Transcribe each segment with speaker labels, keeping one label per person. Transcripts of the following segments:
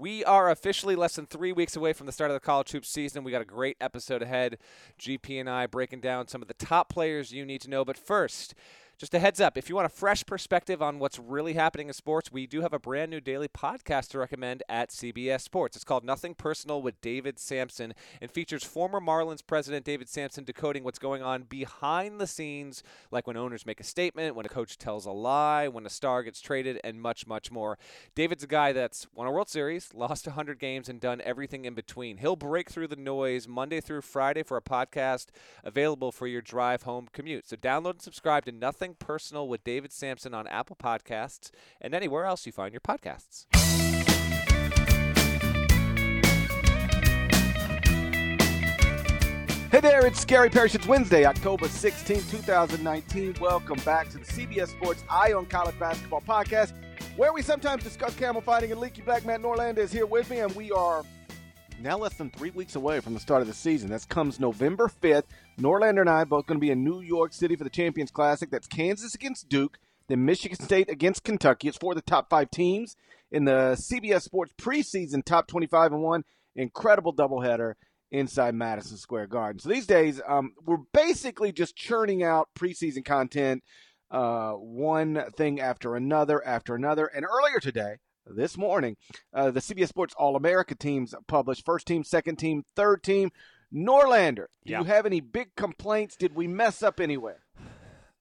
Speaker 1: We are officially less than three weeks away from the start of the college hoops season. We got a great episode ahead. GP and I breaking down some of the top players you need to know. But first, just a heads up if you want a fresh perspective on what's really happening in sports, we do have a brand new daily podcast to recommend at CBS Sports. It's called Nothing Personal with David Samson and features former Marlins president David Samson decoding what's going on behind the scenes, like when owners make a statement, when a coach tells a lie, when a star gets traded, and much, much more. David's a guy that's won a World Series, lost 100 games, and done everything in between. He'll break through the noise Monday through Friday for a podcast available for your drive home commute. So download and subscribe to Nothing Personal with David Samson on Apple Podcasts and anywhere else you find your podcasts.
Speaker 2: Hey there, it's Gary Parrish. It's Wednesday, October 16, 2019. Welcome back to the CBS Sports Eye on College Basketball podcast, where we sometimes discuss camel fighting. And Leaky Black Matt Norland is here with me, and we are now less than three weeks away from the start of the season. That comes November 5th. Norlander and I both going to be in New York City for the Champions Classic. That's Kansas against Duke, then Michigan State against Kentucky. It's for the top five teams in the CBS Sports preseason top 25 and one. Incredible doubleheader inside Madison Square Garden. So these days, um, we're basically just churning out preseason content, uh, one thing after another after another. And earlier today, this morning, uh, the CBS Sports All America teams published first team, second team, third team. Norlander, do
Speaker 1: Yeah.
Speaker 2: you have any big complaints? Did we mess up anywhere?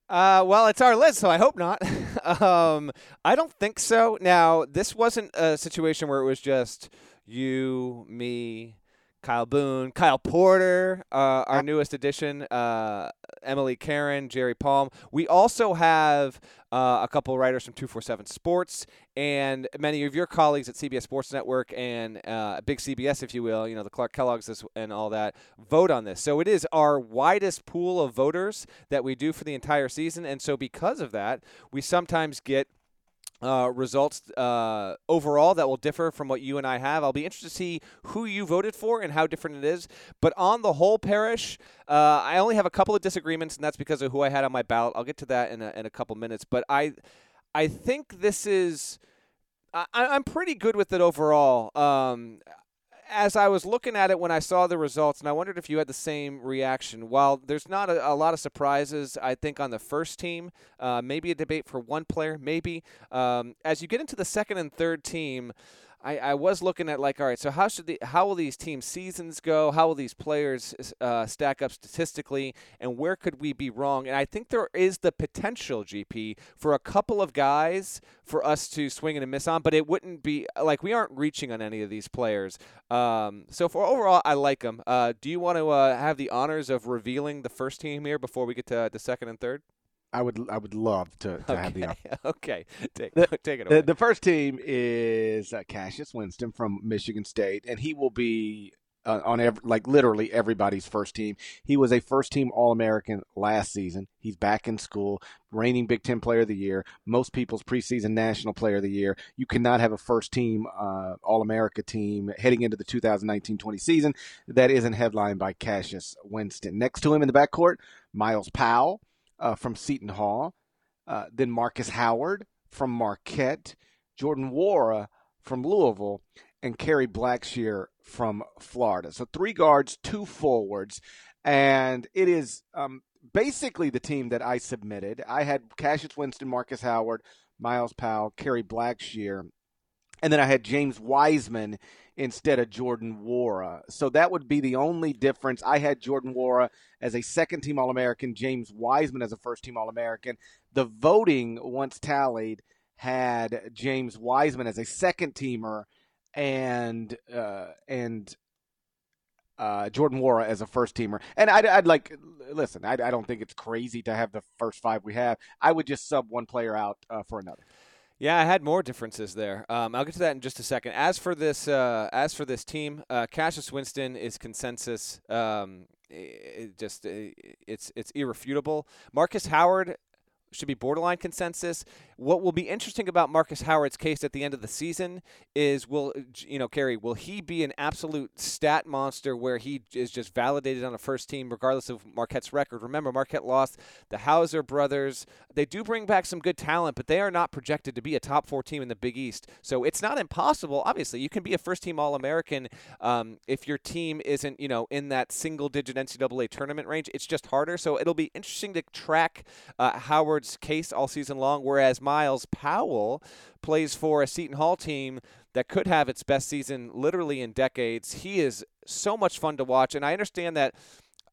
Speaker 1: Uh, well, it's our list, so I hope not. um, I don't think so. Now, this wasn't a situation where it was just you, me, Kyle Boone, Kyle Porter, uh, our newest addition, uh, Emily Karen, Jerry Palm. We also have uh, a couple writers from 247 Sports and many of your colleagues at CBS Sports Network and uh, Big CBS, if you will, you know, the Clark Kellogg's and all that, vote on this. So it is our widest pool of voters that we do for the entire season. And so because of that, we sometimes get uh, results uh, overall that will differ from what you and I have. I'll be interested to see who you voted for and how different it is. But on the whole, Parrish, uh, I only have a couple of disagreements, and that's because of who I had on my ballot. I'll get to that in a, in a couple minutes. But I, I think this is. I, I'm pretty good with it overall. Um, as I was looking at it when I saw the results, and I wondered if you had the same reaction. While there's not a, a lot of surprises, I think on the first team, uh, maybe a debate for one player, maybe. Um, as you get into the second and third team, I, I was looking at like, all right, so how should the how will these team seasons go? How will these players uh, stack up statistically, and where could we be wrong? And I think there is the potential, GP, for a couple of guys for us to swing and miss on, but it wouldn't be like we aren't reaching on any of these players. Um, so for overall, I like them. Uh, do you want to uh, have the honors of revealing the first team here before we get to the second and third?
Speaker 2: I would I would love to, to have the
Speaker 1: Okay, okay, take,
Speaker 2: The-
Speaker 1: take it away.
Speaker 2: The, the first team is uh, Cassius Winston from Michigan State, and he will be uh, on every, like literally everybody's first team. He was a first team All American last season. He's back in school, reigning Big Ten Player of the Year, most people's preseason National Player of the Year. You cannot have a first team uh, All America team heading into the 2019-20 season that isn't headlined by Cassius Winston. Next to him in the backcourt, Myles Powell uh, from Seton Hall, uh, then Marcus Howard from Marquette, Jordan Nwora from Louisville, and Kerry Blackshear from Florida. So three guards, two forwards, and it is um, basically the team that I submitted. I had Cassius Winston, Marcus Howard, Myles Powell, Kerry Blackshear, and then I had James Wiseman instead of Jordan Nwora. So that would be the only difference. I had Jordan Nwora as a second team All American, James Wiseman as a first team All American. The voting, once tallied, had James Wiseman as a second teamer and uh, and uh, Jordan Nwora as a first teamer. And I'd, I'd like listen. I, I don't think it's crazy to have the first five we have. I would just sub one player out uh, for another.
Speaker 1: Yeah, I had more differences there. Um, I'll get to that in just a second. As for this, uh, as for this team, uh, Cassius Winston is consensus. Um, it just it's it's irrefutable. Marcus Howard should be borderline consensus. What will be interesting about Marcus Howard's case at the end of the season is will you know Kerry will he be an absolute stat monster where he is just validated on a first team regardless of Marquette's record? Remember Marquette lost the Hauser brothers. They do bring back some good talent, but they are not projected to be a top four team in the Big East. So it's not impossible. Obviously, you can be a first team All American um, if your team isn't you know in that single digit NCAA tournament range. It's just harder. So it'll be interesting to track uh, Case all season long. Whereas Myles Powell plays for a Seton Hall team that could have its best season literally in decades. He is so much fun to watch, and I understand that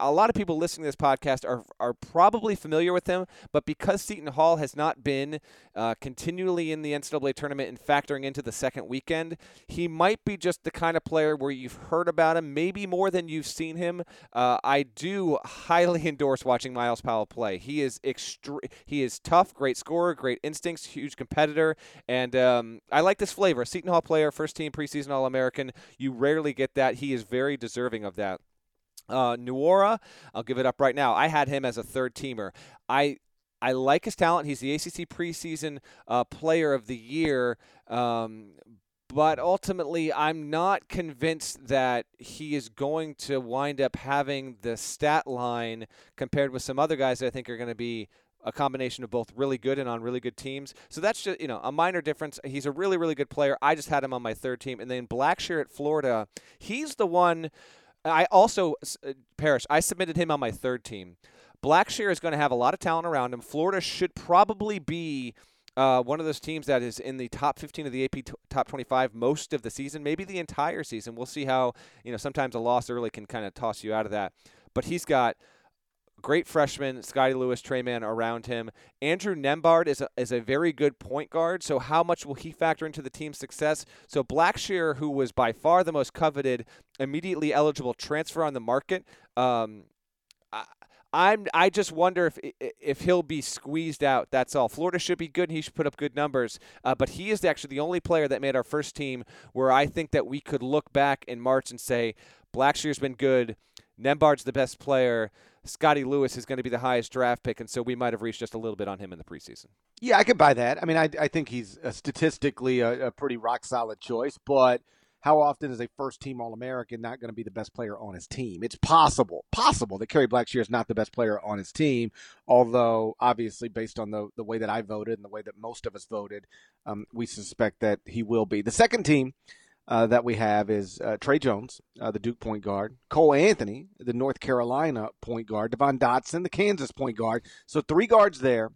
Speaker 1: a lot of people listening to this podcast are are probably familiar with him, but because Seton Hall has not been uh, continually in the NCAA tournament and factoring into the second weekend, he might be just the kind of player where you've heard about him, maybe more than you've seen him. Uh, I do highly endorse watching Myles Powell play. He is extre- he is tough, great scorer, great instincts, huge competitor, and um, I like this flavor. Seton Hall player, first team preseason All American. You rarely get that. He is very deserving of that. Uh, Nwora, I'll give it up right now. I had him as a third teamer. I I like his talent. He's the ACC preseason uh, player of the year. Um, but ultimately, I'm not convinced that he is going to wind up having the stat line compared with some other guys that I think are going to be a combination of both really good and on really good teams. So that's just you know a minor difference. He's a really really good player. I just had him on my third team, and then Blackshear at Florida. He's the one I also, uh, Parrish, I submitted him on my third team. Blackshear is going to have a lot of talent around him. Florida should probably be uh, one of those teams that is in the top 15 of the AP t- top 25 most of the season, maybe the entire season. We'll see how, you know, sometimes a loss early can kind of toss you out of that. But he's got great freshman, Scottie Lewis, Tre Mann around him. Andrew Nembhard is a, is a very good point guard. So how much will he factor into the team's success? So Blackshear, who was by far the most coveted, immediately eligible transfer on the market. Um, I, I'm I just wonder if if he'll be squeezed out. That's all. Florida should be good. and He should put up good numbers. Uh, but he is actually the only player that made our first team where I think that we could look back in March and say Blackshear's been good. Nembhard's the best player. Scottie Lewis is going to be the highest draft pick, and so we might have reached just a little bit on him in the preseason.
Speaker 2: Yeah, I could buy that. I mean, I, I think he's a statistically a, a pretty rock solid choice, but how often is a first team All American not going to be the best player on his team? It's possible, possible that Kerry Blackshear is not the best player on his team, although obviously based on the, the way that I voted and the way that most of us voted, um, we suspect that he will be. The second team uh, that we have is uh, Tre Jones, uh, the Duke point guard, Cole Anthony, the North Carolina point guard, Devon Dotson, the Kansas point guard. So three guards there,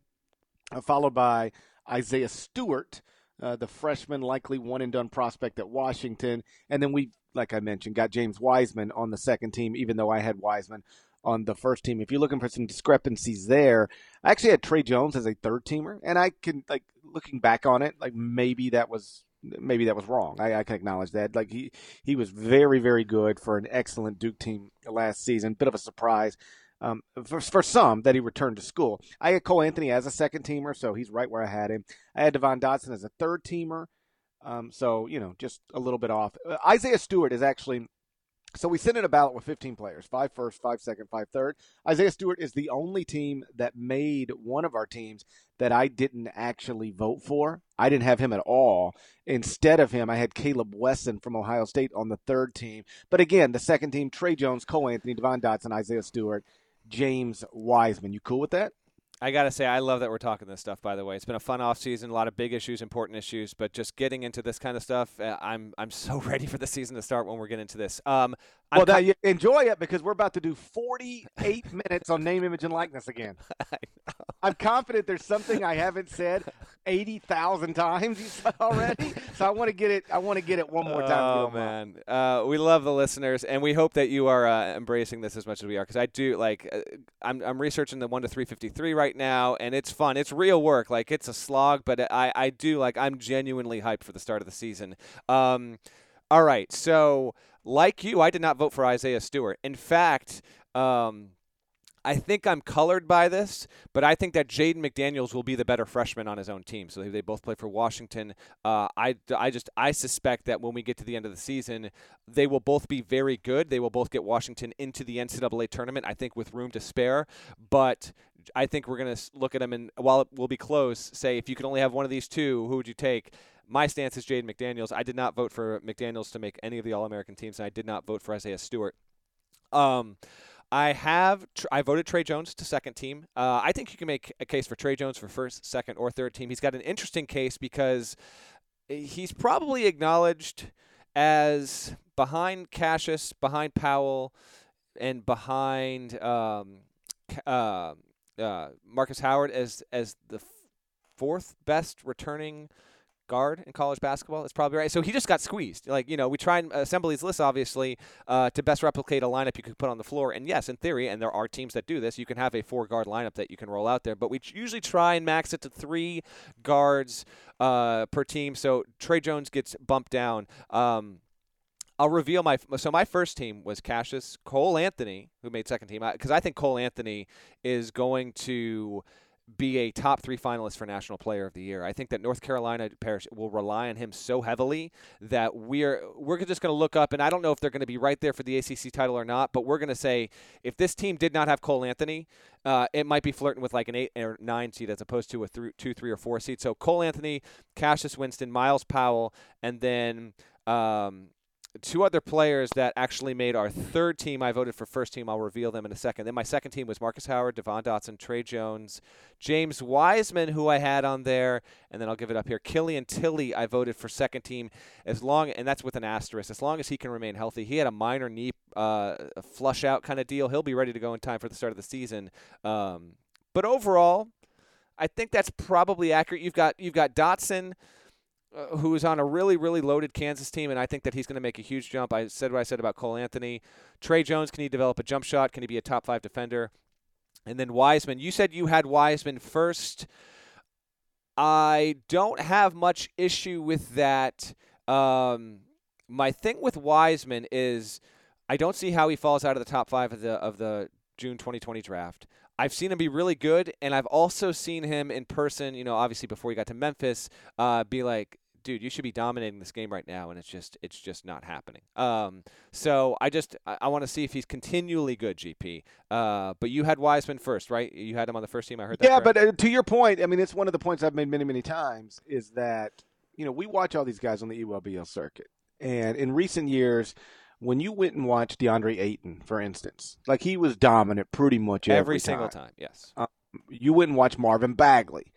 Speaker 2: uh, followed by Isaiah Stewart, uh, the freshman, likely one and done prospect at Washington. And then we, like I mentioned, got James Wiseman on the second team, even though I had Wiseman on the first team. If you're looking for some discrepancies there, I actually had Tre Jones as a third teamer, and I can like looking back on it, like maybe that was maybe that was wrong. I, I, can acknowledge that. Like he he was very very good for an excellent Duke team last season. Bit of a surprise um, for for some that he returned to school. I had Cole Anthony as a second teamer, so he's right where I had him. I had Devon Dotson as a third teamer, um, so you know just a little bit off. Uh, Isaiah Stewart is actually so we sent in a ballot with 15 players, five first, five second, five third. Isaiah Stewart is the only team that made one of our teams that I didn't actually vote for. I didn't have him at all. Instead of him, I had Kaleb Wesson from Ohio State on the third team. But again, the second team, Tre Jones, Cole Anthony, Devon Dotson, Isaiah Stewart, James Wiseman. You cool with that?
Speaker 1: I got to say, I love that we're talking this stuff. By the way, it's been a fun off season, a lot of big issues, important issues, but just getting into this kind of stuff, uh, I'm I'm so ready for the season to start when we're getting into this. Um,
Speaker 2: well, now you enjoy it because we're about to do 48 minutes on name, image, and likeness again. I'm confident there's something I haven't said 80,000 times already, so I want to get it. I want to get it one more time.
Speaker 1: Oh man, uh, we love the listeners, and we hope that you are uh, embracing this as much as we are. Because I do like, uh, I'm I'm researching the one to 353 right now, and it's fun. It's real work. Like it's a slog, but I I do like. I'm genuinely hyped for the start of the season. Um, all right, so like you, I did not vote for Isaiah Stewart. In fact, um, I think I'm colored by this, but I think that Jaden McDaniels will be the better freshman on his own team. So they both play for Washington. Uh, I, I just I suspect that when we get to the end of the season, they will both be very good. They will both get Washington into the NCAA tournament. I think with room to spare. But I think we're to look at them and while it will be close, say if you could only have one of these two, who would you take? My stance is Jaden McDaniels. I did not vote for McDaniels to make any of the All American teams, and I did not vote for Isaiah Stewart. Um, I have tr- I voted Tre Jones to second team. Uh, I think you can make a case for Tre Jones for first, second, or third team. He's got an interesting case because he's probably acknowledged as behind Cassius, behind Powell, and behind um, uh, uh, Marcus Howard as as the f- fourth best returning guard in college basketball. That's probably right. So he just got squeezed. Like you know, we try and assemble these lists obviously uh, to best replicate a lineup you could put on the floor. And yes, in theory, and there are teams that do this, you can have a four guard lineup that you can roll out there. But we usually try and max it to three guards uh, per team. So Tre Jones gets bumped down. Um, I'll reveal my so my first team was Cassius Cole Anthony, who made second team, because I think Cole Anthony is going to be a top three finalist for National Player of the Year. I think that North Carolina Parrish will rely on him so heavily that we're we're just going to look up, and I don't know if they're going to be right there for the ACC title or not, but we're going to say if this team did not have Cole Anthony, uh, it might be flirting with like an eight or nine seed as opposed to a th- two, three, or four seed. So Cole Anthony, Cassius Winston, Myles Powell, and then. Um, two other players that actually made our third team. I voted for first team. I'll reveal them in a second. Then my second team was Marcus Howard, Devon Dotson, Tre Jones, James Wiseman, who I had on there, and then I'll give it up here. Killian Tillie, I voted for second team as long, and that's with an asterisk. As long as he can remain healthy, he had a minor knee uh, flush out kind of deal. He'll be ready to go in time for the start of the season. Um, but overall, I think that's probably accurate. You've got you've got Dotson uh, who is on a really, really loaded Kansas team, and I think that he's going to make a huge jump. I said what I said about Cole Anthony. Tre Jones, can he develop a jump shot? Can he be a top five defender? And then Wiseman. You said you had Wiseman first. I don't have much issue with that. Um, my thing with Wiseman is I don't see how he falls out of the top five of the of the June 2020 draft. I've seen him be really good, and I've also seen him in person. You know, obviously before he got to Memphis, uh, be like, dude, you should be dominating this game right now, and it's just it's just not happening. Um, so I just I, I want to see if he's continually good, GP. Uh, but you had Wiseman first, right? You had him on the first team. I heard that.
Speaker 2: Yeah,
Speaker 1: correct?
Speaker 2: but uh, to your point, I mean, it's one of the points I've made many, many times is that you know we watch all these guys on the EYBL circuit, and in recent years. When you went and watched DeAndre Ayton, for instance, like he was dominant pretty much every,
Speaker 1: every single
Speaker 2: time.
Speaker 1: time. Yes.
Speaker 2: Um, you went and watched Marvin Bagley.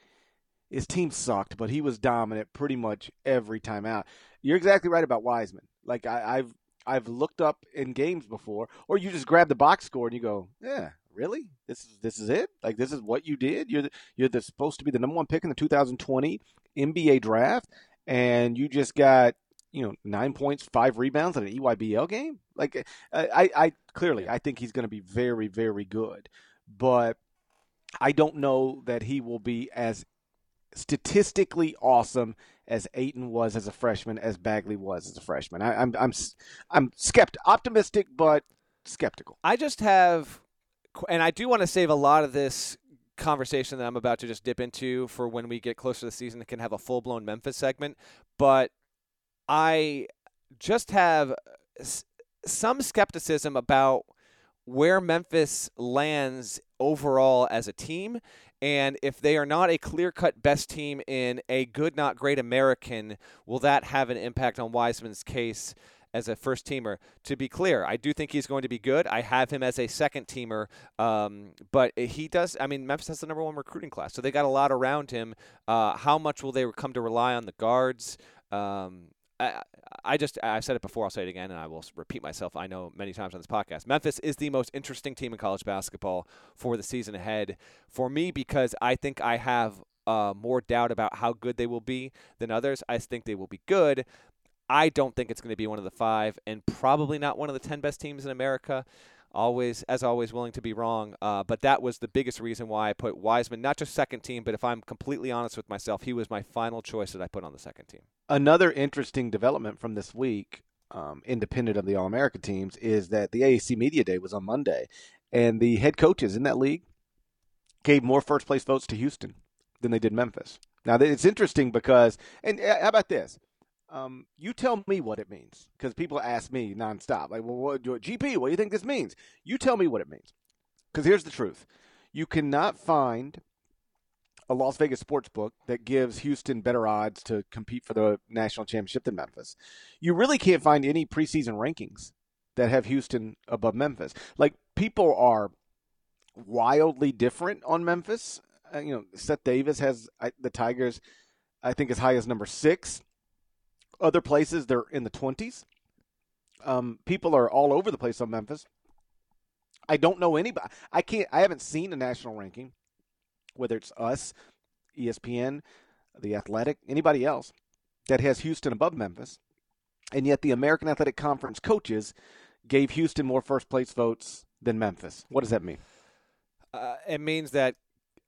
Speaker 2: His team sucked, but he was dominant pretty much every time out. You're exactly right about Wiseman. Like I, I've I've looked up in games before, or you just grab the box score and you go, yeah, really? This is this is it? Like this is what you did? You're the, you're the, supposed to be the number one pick in the 2020 NBA draft, and you just got you know nine points, five rebounds in an EYBL game. Like I, I clearly I think he's going to be very very good, but I don't know that he will be as statistically awesome as Ayton was as a freshman, as Bagley was as a freshman. I, I'm I'm I'm skept optimistic, but skeptical.
Speaker 1: I just have, and I do want to save a lot of this conversation that I'm about to just dip into for when we get closer to the season and can have a full blown Memphis segment. But I just have some skepticism about where Memphis lands overall as a team. And if they are not a clear cut best team in a good, not great American, will that have an impact on Wiseman's case as a first teamer? To be clear, I do think he's going to be good. I have him as a second teamer, um, but he does. I mean, Memphis has the number one recruiting class, so they got a lot around him. Uh, how much will they come to rely on the guards? Um, I, just I've said it before. I'll say it again, and I will repeat myself. I know many times on this podcast. Memphis is the most interesting team in college basketball for the season ahead for me because I think I have uh, more doubt about how good they will be than others. I think they will be good. I don't think it's going to be one of the five, and probably not one of the ten best teams in America always, as always, willing to be wrong. Uh, but that was the biggest reason why I put Wiseman, not just second team, but if I'm completely honest with myself, he was my final choice that I put on the second team.
Speaker 2: Another interesting development from this week, um, independent of the All America teams, is that the AAC Media Day was on Monday, and the head coaches in that league gave more first place votes to Houston than they did Memphis. Now, it's interesting because, and how about this? Um, you tell me what it means because people ask me nonstop, like, well, what, GP, what do you think this means? You tell me what it means. Because here's the truth You cannot find a Las Vegas sports book that gives Houston better odds to compete for the national championship than Memphis. You really can't find any preseason rankings that have Houston above Memphis. Like people are wildly different on Memphis. Uh, you know, Seth Davis has I, the Tigers, I think, as high as number six. Other places they're in the twenties. Um, people are all over the place on Memphis. I don't know anybody. I can't. I haven't seen a national ranking, whether it's us, ESPN, the Athletic, anybody else that has Houston above Memphis, and yet the American Athletic Conference coaches gave Houston more first place votes than Memphis. What does that mean?
Speaker 1: Uh, it means that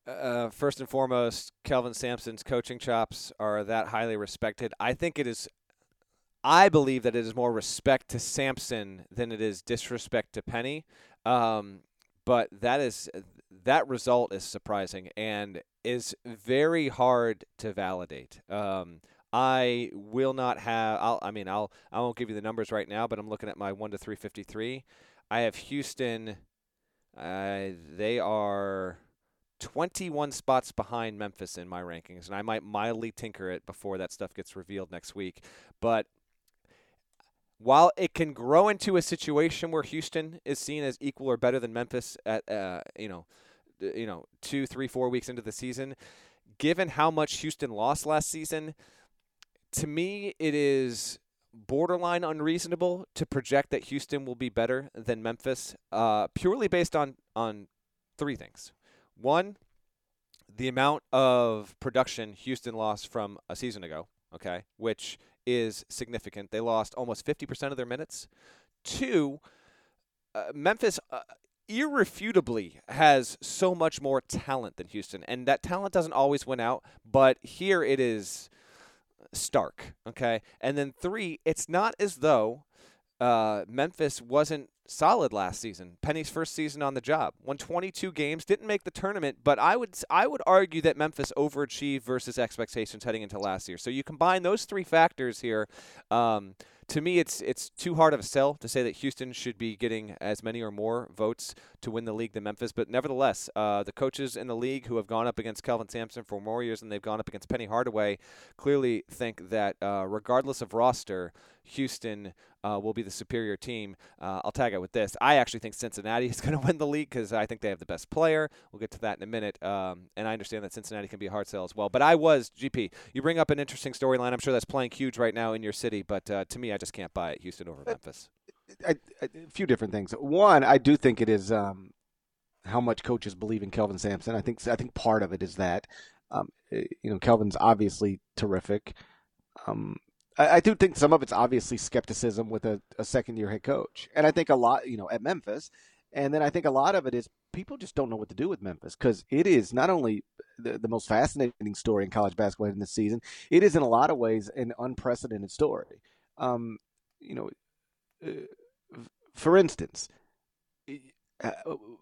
Speaker 1: uh, first and foremost, Kelvin Sampson's coaching chops are that highly respected. I think it is. I believe that it is more respect to Sampson than it is disrespect to Penny. Um, but that is that result is surprising and is very hard to validate. Um, I will not have. I'll, I mean, I'll. I won't give you the numbers right now, but I'm looking at my one to three fifty three. I have Houston. Uh, they are 21 spots behind Memphis in my rankings, and I might mildly tinker it before that stuff gets revealed next week. But while it can grow into a situation where Houston is seen as equal or better than Memphis at uh, you know, you know, two, three, four weeks into the season, given how much Houston lost last season, to me it is borderline unreasonable to project that Houston will be better than Memphis, uh, purely based on on three things. One, the amount of production Houston lost from a season ago, okay, which is significant. They lost almost 50% of their minutes. Two, uh, Memphis uh, irrefutably has so much more talent than Houston, and that talent doesn't always win out, but here it is stark, okay? And then three, it's not as though uh, Memphis wasn't solid last season. Penny's first season on the job, won 22 games, didn't make the tournament, but I would I would argue that Memphis overachieved versus expectations heading into last year. So you combine those three factors here. Um, to me, it's it's too hard of a sell to say that Houston should be getting as many or more votes to win the league than Memphis. But nevertheless, uh, the coaches in the league who have gone up against Kelvin Sampson for more years than they've gone up against Penny Hardaway clearly think that uh, regardless of roster, Houston uh, will be the superior team. Uh, I'll tag it with this. I actually think Cincinnati is going to win the league because I think they have the best player. We'll get to that in a minute. Um, and I understand that Cincinnati can be a hard sell as well. But I was, GP, you bring up an interesting storyline. I'm sure that's playing huge right now in your city. But uh, to me, I just can't buy it. Houston over Memphis.
Speaker 2: A, a, few different things. One, I do think it is um, how much coaches believe in Kelvin Sampson. I think I think part of it is that um, eh, you know Kelvin's obviously terrific. Um, I, I, do think some of it's obviously skepticism with a, a second year head coach, and I think a lot, you know, at Memphis, and then I think a lot of it is people just don't know what to do with Memphis because it is not only the, the most fascinating story in college basketball in this season, it is in a lot of ways an unprecedented story. Um, you know, uh, for instance, uh,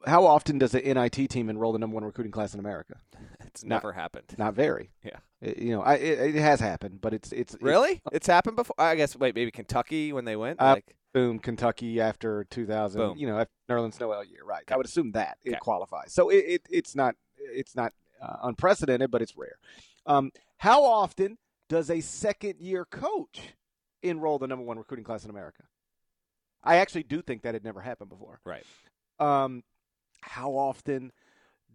Speaker 2: how often does the NIT team enroll the number one recruiting class in America?
Speaker 1: It's not, never happened.
Speaker 2: Not very.
Speaker 1: Yeah.
Speaker 2: It, you know, I, it, it, has happened, but it's it's
Speaker 1: really it's, it's, happened before. I guess wait, maybe Kentucky when they went.
Speaker 2: Uh,
Speaker 1: like
Speaker 2: boom, Kentucky after 2000.
Speaker 1: Boom.
Speaker 2: You know, after Nerlens Noel year, right? I would assume that okay. it qualifies. So it, it it's not it's not uh, unprecedented, but it's rare. Um, how often does a second year coach enroll the number one recruiting class in America? I actually do think that had never happened before.
Speaker 1: Right.
Speaker 2: Um, how often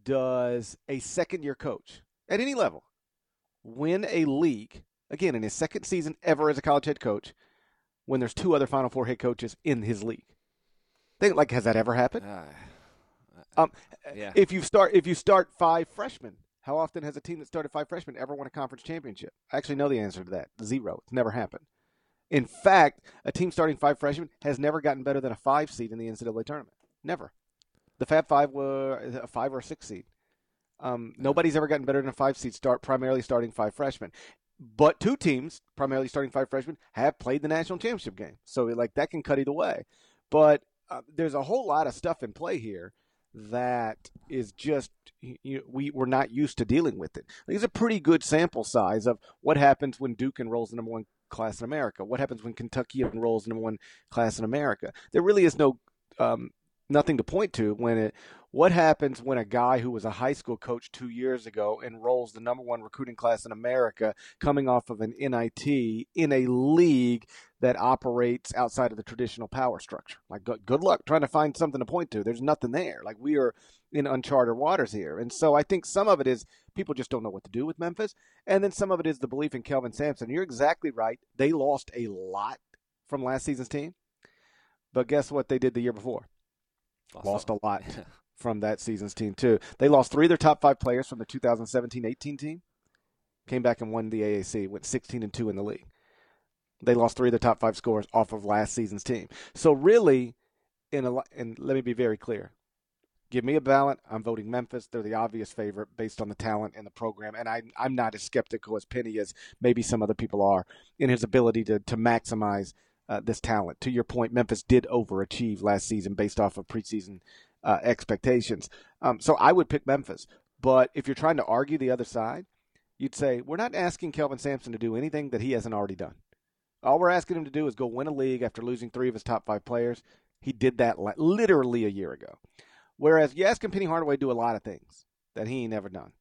Speaker 2: does a second year coach at any level win a league again in his second season ever as a college head coach when there's two other Final Four head coaches in his league? Think like has that ever happened? Uh, um, yeah. If you start if you start five freshmen, how often has a team that started five freshmen ever won a conference championship? I actually know the answer to that. Zero. It's never happened. In fact, a team starting five freshmen has never gotten better than a five seed in the NCAA tournament. Never. The Fab Five were a five or a six seed. Um, nobody's ever gotten better than a five seed start, primarily starting five freshmen. But two teams, primarily starting five freshmen, have played the national championship game. So like that can cut either way. But uh, there's a whole lot of stuff in play here that is just you know, we we're not used to dealing with it. It's a pretty good sample size of what happens when Duke enrolls the number one class in America. What happens when Kentucky enrolls number one class in America? There really is no um, nothing to point to when it What happens when a guy who was a high school coach two years ago enrolls the number one recruiting class in America coming off of an NIT in a league that operates outside of the traditional power structure? Like, good luck trying to find something to point to. There's nothing there. Like, we are in uncharted waters here. And so I think some of it is people just don't know what to do with Memphis. And then some of it is the belief in Kelvin Sampson. You're exactly right. They lost a lot from last season's team. But guess what they did the year before? Lost, lost a lot from that season's team too. They lost three of their top five players from the 2017-18 team. Came back and won the AAC. Went 16 and two in the league. They lost three of their top five scores off of last season's team. So really, in a and let me be very clear. Give me a ballot. I'm voting Memphis. They're the obvious favorite based on the talent in the program, and I, I'm not as skeptical as Penny as maybe some other people are in his ability to to maximize uh, this talent. To your point, Memphis did overachieve last season based off of preseason uh, expectations. Um, so I would pick Memphis. But if you're trying to argue the other side, you'd say we're not asking Kelvin Sampson to do anything that he hasn't already done. All we're asking him to do is go win a league after losing three of his top five players. He did that literally a year ago. Whereas ask him Penny Hardaway do a lot of things that he ain't never done,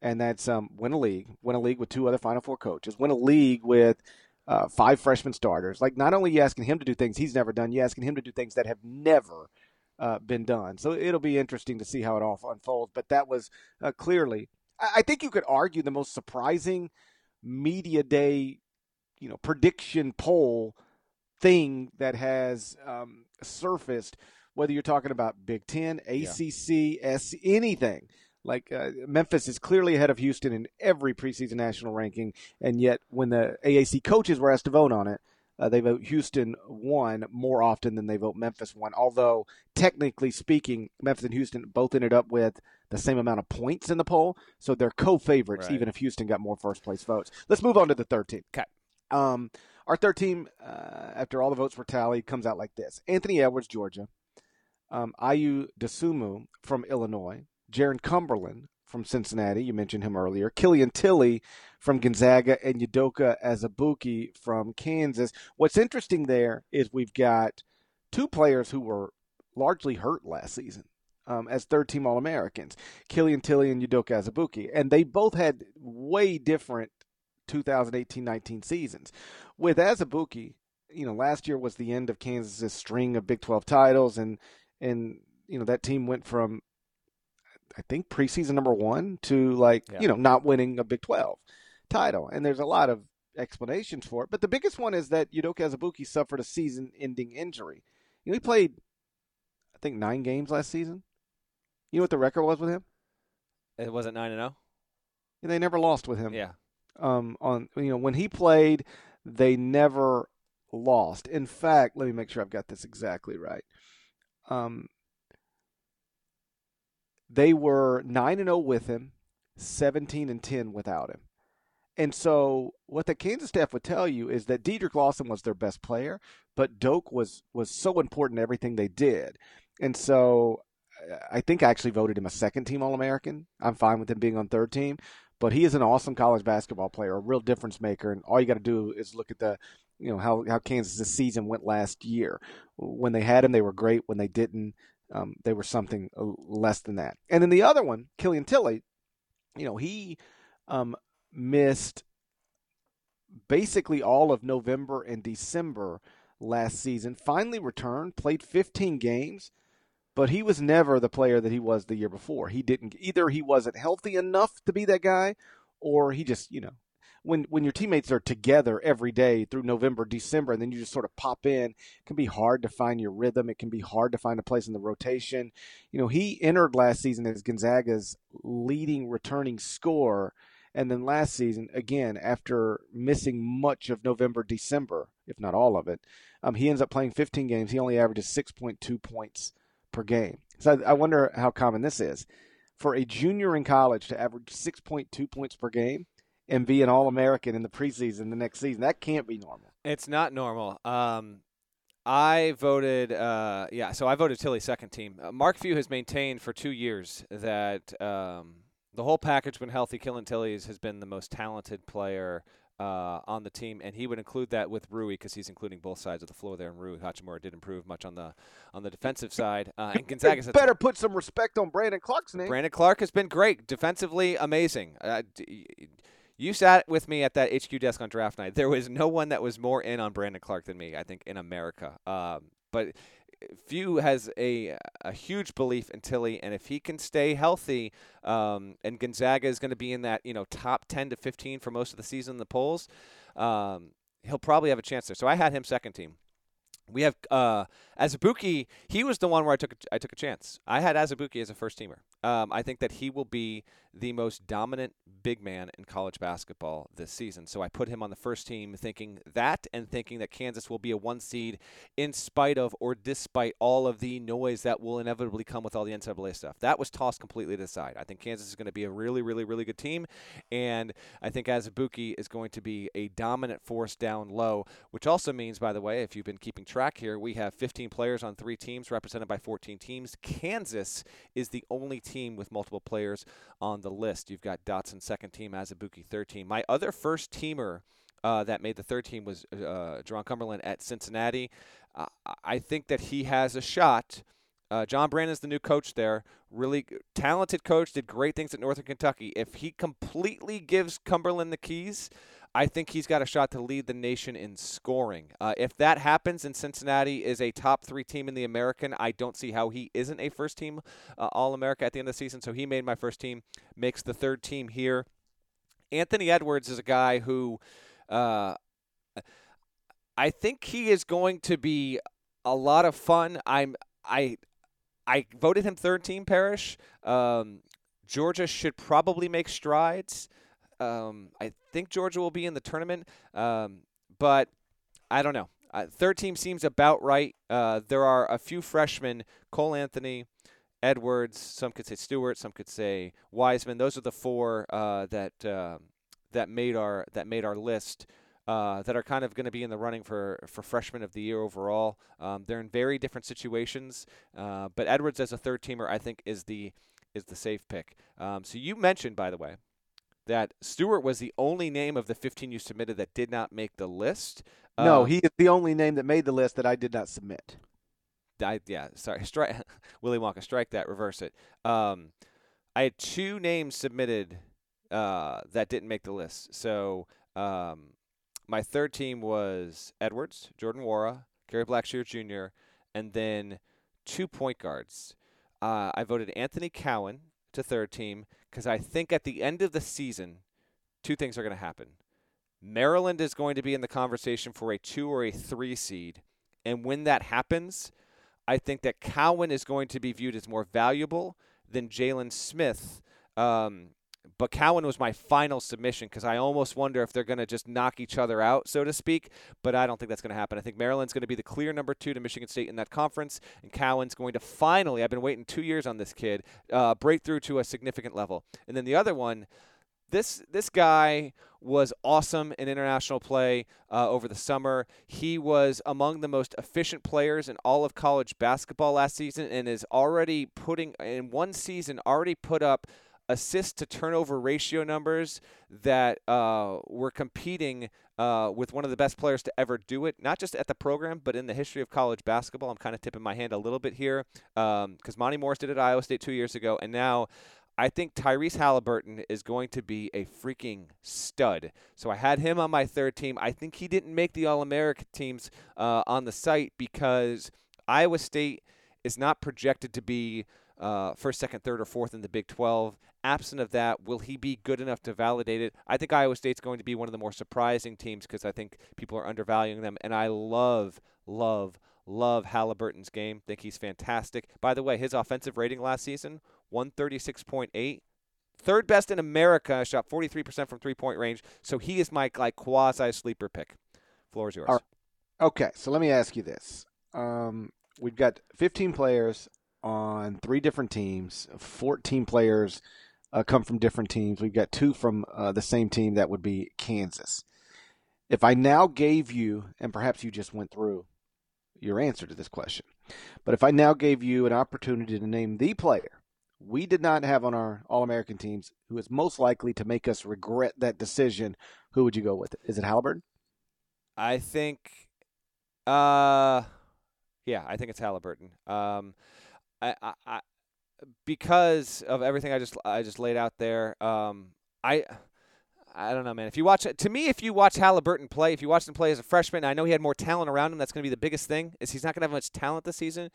Speaker 2: and that's um, win a league, win a league with two other Final Four coaches, win a league with uh, five freshman starters. Like not only you asking him to do things he's never done, you're asking him to do things that have never uh, been done. So it'll be interesting to see how it all unfolds. But that was uh, clearly, I think you could argue the most surprising media day, you know, prediction poll thing that has um, surfaced. Whether you're talking about Big Ten, ACC, yeah. S, anything. Like uh, Memphis is clearly ahead of Houston in every preseason national ranking, and yet when the AAC coaches were asked to vote on it, uh, they vote Houston one more often than they vote Memphis one. Although technically speaking, Memphis and Houston both ended up with the same amount of points in the poll, so they're co-favorites, right. even if Houston got more first place votes. Let's move on to the third team.
Speaker 1: Okay.
Speaker 2: Um, our third team, uh, after all the votes were tallied, comes out like this: Anthony Edwards, Georgia, um, Ayo Dosunmu from Illinois, Jarron Cumberland from Cincinnati. You mentioned him earlier. Killian Tillie from Gonzaga and Udoka Azubuike from Kansas. What's interesting there is we've got two players who were largely hurt last season. Um, as third team All Americans, Killian Tillie and Udoka Azubuike. And they both had way different 2018 19 seasons. With Azubuike, you know, last year was the end of Kansas's string of Big 12 titles, and, and you know, that team went from I think preseason number one to like yeah. you know not winning a Big Twelve title, and there's a lot of explanations for it. But the biggest one is that Udoka Azubuike suffered a season-ending injury. You know, he played I think nine games last season. You know what the record was with him?
Speaker 1: It wasn't nine and zero.
Speaker 2: Oh? They never lost with him.
Speaker 1: Yeah.
Speaker 2: Um. On you know when he played, they never lost. In fact, let me make sure I've got this exactly right. Um, they were 9 and 0 with him, 17 and 10 without him. And so what the Kansas staff would tell you is that Dedric Lawson was their best player, but Doke was was so important in everything they did. And so I think I actually voted him a second team All American. I'm fine with him being on third team, but he is an awesome college basketball player, a real difference maker. And all you got to do is look at the, you know, how how Kansas' season went last year. When they had him, they were great. When they didn't, um, they were something less than that. And then the other one, Killian Tillie, you know, he um, missed basically all of November and December last season. Finally returned, played 15 games, but he was never the player that he was the year before. He didn't either. He wasn't healthy enough to be that guy, or he just you know when when your teammates are together every day through November, December, and then you just sort of pop in, it can be hard to find your rhythm. It can be hard to find a place in the rotation. You know, he entered last season as Gonzaga's leading returning scorer. And then last season, again, after missing much of November, December, if not all of it, um, he ends up playing 15 games. He only averages 6.2 points per game. So I, I wonder how common this is. For a junior in college to average 6.2 points per game, and be an All American in the preseason the next season. That can't be normal.
Speaker 1: It's not normal. Um, I voted, uh, yeah, so I voted Tillie second team. Uh, Mark Few has maintained for two years that um, the whole package, when healthy, Killian Tillie's has been the most talented player uh, on the team, and he would include that with Rui because he's including both sides of the floor there. And Rui Hachimura did improve much on the on the defensive side. Uh, and Gonzaga's
Speaker 2: better put some respect on Brandon Clarke's name.
Speaker 1: Brandon Clarke has been great defensively, amazing. Uh, you sat with me at that HQ desk on draft night. There was no one that was more in on Brandon Clarke than me. I think in America. Um, but Few has a a huge belief in Tillie, and if he can stay healthy, um, and Gonzaga is going to be in that you know top 10 to 15 for most of the season in the polls, um, he'll probably have a chance there. So I had him second team. We have uh, Azubuike. He was the one where I took a, I took a chance. I had Azubuike as a first teamer. Um, I think that he will be the most dominant big man in college basketball this season. So I put him on the first team, thinking that and thinking that Kansas will be a one seed in spite of or despite all of the noise that will inevitably come with all the NCAA stuff. That was tossed completely to the side. I think Kansas is going to be a really, really, really good team, and I think Azubuike is going to be a dominant force down low, which also means, by the way, if you've been keeping track here, we have 15 players on three teams represented by 14 teams. Kansas is the only team with multiple players on the list. You've got Dotson second team, Azubuike third team. My other first teamer uh, that made the third team was uh, Jarron Cumberland at Cincinnati. Uh, I think that he has a shot. Uh, John Brannen's the new coach there. Really talented coach, did great things at Northern Kentucky. If he completely gives Cumberland the keys, I think he's got a shot to lead the nation in scoring. Uh, if that happens and Cincinnati is a top three team in the American, I don't see how he isn't a first team uh, All America at the end of the season. So he made my first team, makes the third team here. Anthony Edwards is a guy who uh, I think he is going to be a lot of fun. I'm I I voted him third team Parrish. Um, Georgia should probably make strides. Um, I think Georgia will be in the tournament, um, but I don't know. Uh, third team seems about right. Uh, there are a few freshmen: Cole Anthony, Edwards. Some could say Stewart. Some could say Wiseman. Those are the four uh, that uh, that made our that made our list. Uh, that are kind of going to be in the running for, for freshman of the year overall. Um, they're in very different situations, uh, but Edwards as a third teamer, I think, is the is the safe pick. Um, so you mentioned, by the way, that Stewart was the only name of the 15 you submitted that did not make the list.
Speaker 2: No, uh, he is the only name that made the list that I did not submit.
Speaker 1: I, yeah, sorry. Strike Willy Wonka, strike that, reverse it. Um, I had two names submitted uh, that didn't make the list. So um, my third team was Edwards, Jordan Nwora, Gary Blackshear Jr., and then two point guards. Uh, I voted Anthony Cowan to third team because I think at the end of the season, two things are going to happen. Maryland is going to be in the conversation for a two or a three seed. And when that happens, I think that Cowan is going to be viewed as more valuable than Jalen Smith. Um, but Cowan was my final submission because I almost wonder if they're going to just knock each other out, so to speak. But I don't think that's going to happen. I think Maryland's going to be the clear number two to Michigan State in that conference, and Cowan's going to finally, I've been waiting two years on this kid, uh, break through to a significant level. And then the other one, this this guy was awesome in international play uh, over the summer. He was among the most efficient players in all of college basketball last season, and is already putting in one season already put up assist to turnover ratio numbers that uh, were competing uh, with one of the best players to ever do it, not just at the program, but in the history of college basketball. I'm kind of tipping my hand a little bit here because um, Monty Morris did it at Iowa State two years ago, and now. I think Tyrese Haliburton is going to be a freaking stud. So I had him on my third team. I think he didn't make the All America teams uh, on the site because Iowa State is not projected to be uh, first, second, third, or fourth in the Big 12. Absent of that, will he be good enough to validate it? I think Iowa State's going to be one of the more surprising teams because I think people are undervaluing them. And I love, love, love Haliburton's game. Think he's fantastic. By the way, his offensive rating last season, 136.8. Third best in America, shot 43% from three point range. So he is my like quasi sleeper pick. Floor is yours. Right.
Speaker 2: Okay, so let me ask you this. Um, we've got 15 players on three different teams, 14 players uh, come from different teams. We've got two from uh, the same team, that would be Kansas. If I now gave you, and perhaps you just went through your answer to this question, but if I now gave you an opportunity to name the player we did not have on our All American teams who is most likely to make us regret that decision, who would you go with? Is it Haliburton?
Speaker 1: I think, uh, yeah, I think it's Haliburton. Um, I, I, I, because of everything I just I just laid out there. Um, I. I don't know, man. If you watch to me, if you watch Haliburton play, if you watch him play as a freshman, I know he had more talent around him. That's going to be the biggest thing. Is he's not going to have much talent this season,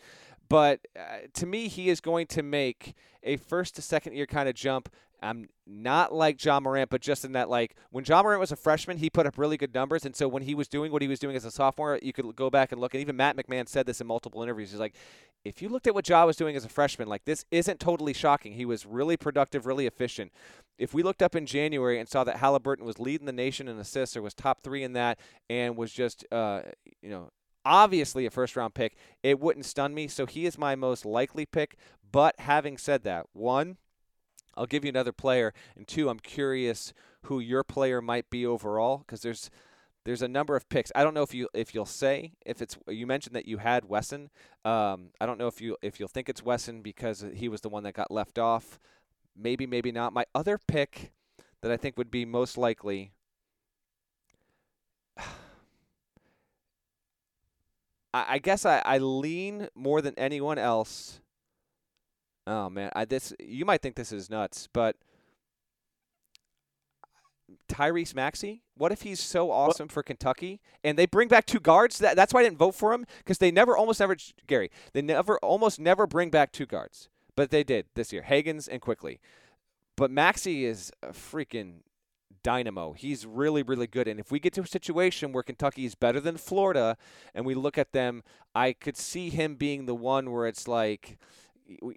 Speaker 1: but uh, to me, he is going to make a first to second year kind of jump. I'm not like Ja Morant, but just in that, like, when Ja Morant was a freshman, he put up really good numbers. And so when he was doing what he was doing as a sophomore, you could go back and look. And even Matt McMahon said this in multiple interviews. He's like, if you looked at what Ja was doing as a freshman, like, this isn't totally shocking. He was really productive, really efficient. If we looked up in January and saw that Haliburton was leading the nation in assists or was top three in that and was just, uh, you know, obviously a first round pick, it wouldn't stun me. So he is my most likely pick. But having said that, one, I'll give you another player, and two, I'm curious who your player might be overall because there's there's a number of picks. I don't know if you if you'll say if it's you mentioned that you had Wesson. Um, I don't know if you if you'll think it's Wesson because he was the one that got left off. Maybe maybe not. My other pick that I think would be most likely. I, I guess I, I lean more than anyone else. Oh man, I this you might think this is nuts, but Tyrese Maxey? What if he's so awesome for Kentucky and they bring back two guards? That, that's why I didn't vote for him because they never, almost never, Gary, they never, almost never bring back two guards, but they did this year, Hagans and Quickley. But Maxey is a freaking dynamo. He's really, really good. And if we get to a situation where Kentucky is better than Florida and we look at them, I could see him being the one where it's like,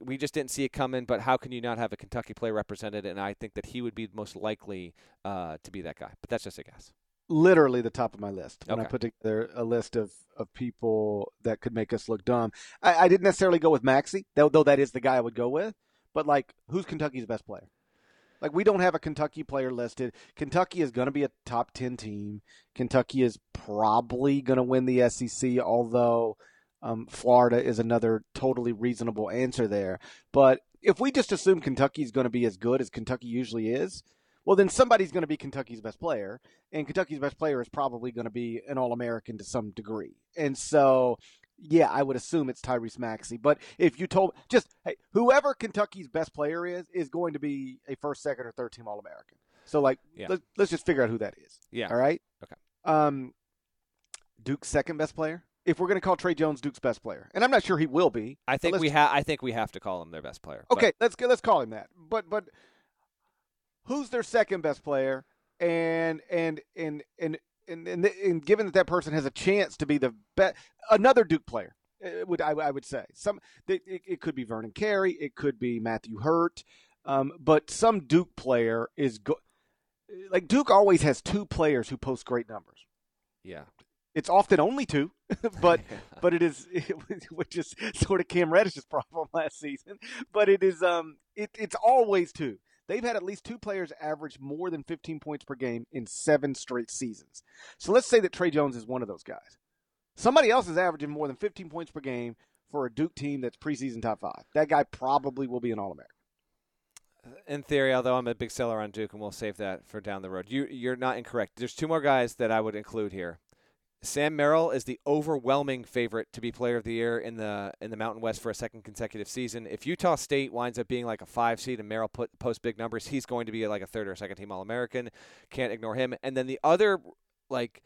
Speaker 1: we just didn't see it coming, but how can you not have a Kentucky player represented? And I think that he would be most likely uh, to be that guy. But that's just a guess.
Speaker 2: Literally the top of my list when
Speaker 1: Okay.
Speaker 2: I put together a list of, of people that could make us look dumb. I, I didn't necessarily go with Maxey, though, though that is the guy I would go with. But like, who's Kentucky's best player? Like, we don't have a Kentucky player listed. Kentucky is going to be a top ten team. Kentucky is probably going to win the SEC, although um, Florida is another totally reasonable answer there. But if we just assume Kentucky is going to be as good as Kentucky usually is, well, then somebody's going to be Kentucky's best player, and Kentucky's best player is probably going to be an All American to some degree. And so, yeah, I would assume it's Tyrese Maxey. But if you told just hey, whoever Kentucky's best player is is going to be a first, second, or third team All American. So, like,
Speaker 1: Yeah.
Speaker 2: let, let's just figure out who that is.
Speaker 1: Yeah.
Speaker 2: All right.
Speaker 1: Okay.
Speaker 2: Um, Duke's second best player. If we're going to call Tre Jones Duke's best player, and I'm not sure he will be.
Speaker 1: I think we have. I think we have to call him their best player. but-
Speaker 2: Okay, let's let's call him that. But but who's their second best player? And and and and and and, and given that that person has a chance to be the best, another Duke player uh, would I, I would say some it, it it could be Vernon Carey, it could be Matthew Hurt, um, but some Duke player is go- like Duke always has two players who post great numbers.
Speaker 1: yeah.
Speaker 2: It's often only two, but but it is which is sort of Cam Reddish's problem last season. But it is um it, it's always two. They've had at least two players average more than 15 points per game in seven straight seasons. So let's say that Tre Jones is one of those guys. Somebody else is averaging more than 15 points per game for a Duke team that's preseason top five. That guy probably will be an All American.
Speaker 1: Uh, in theory, although I'm a big seller on Duke, and we'll save that for down the road. You you're not incorrect. There's two more guys that I would include here. Sam Merrill is the overwhelming favorite to be Player of the Year in the in the Mountain West for a second consecutive season. If Utah State winds up being like a five seed and Merrill put post big numbers, he's going to be like a third or second team All American. Can't ignore him. And then the other like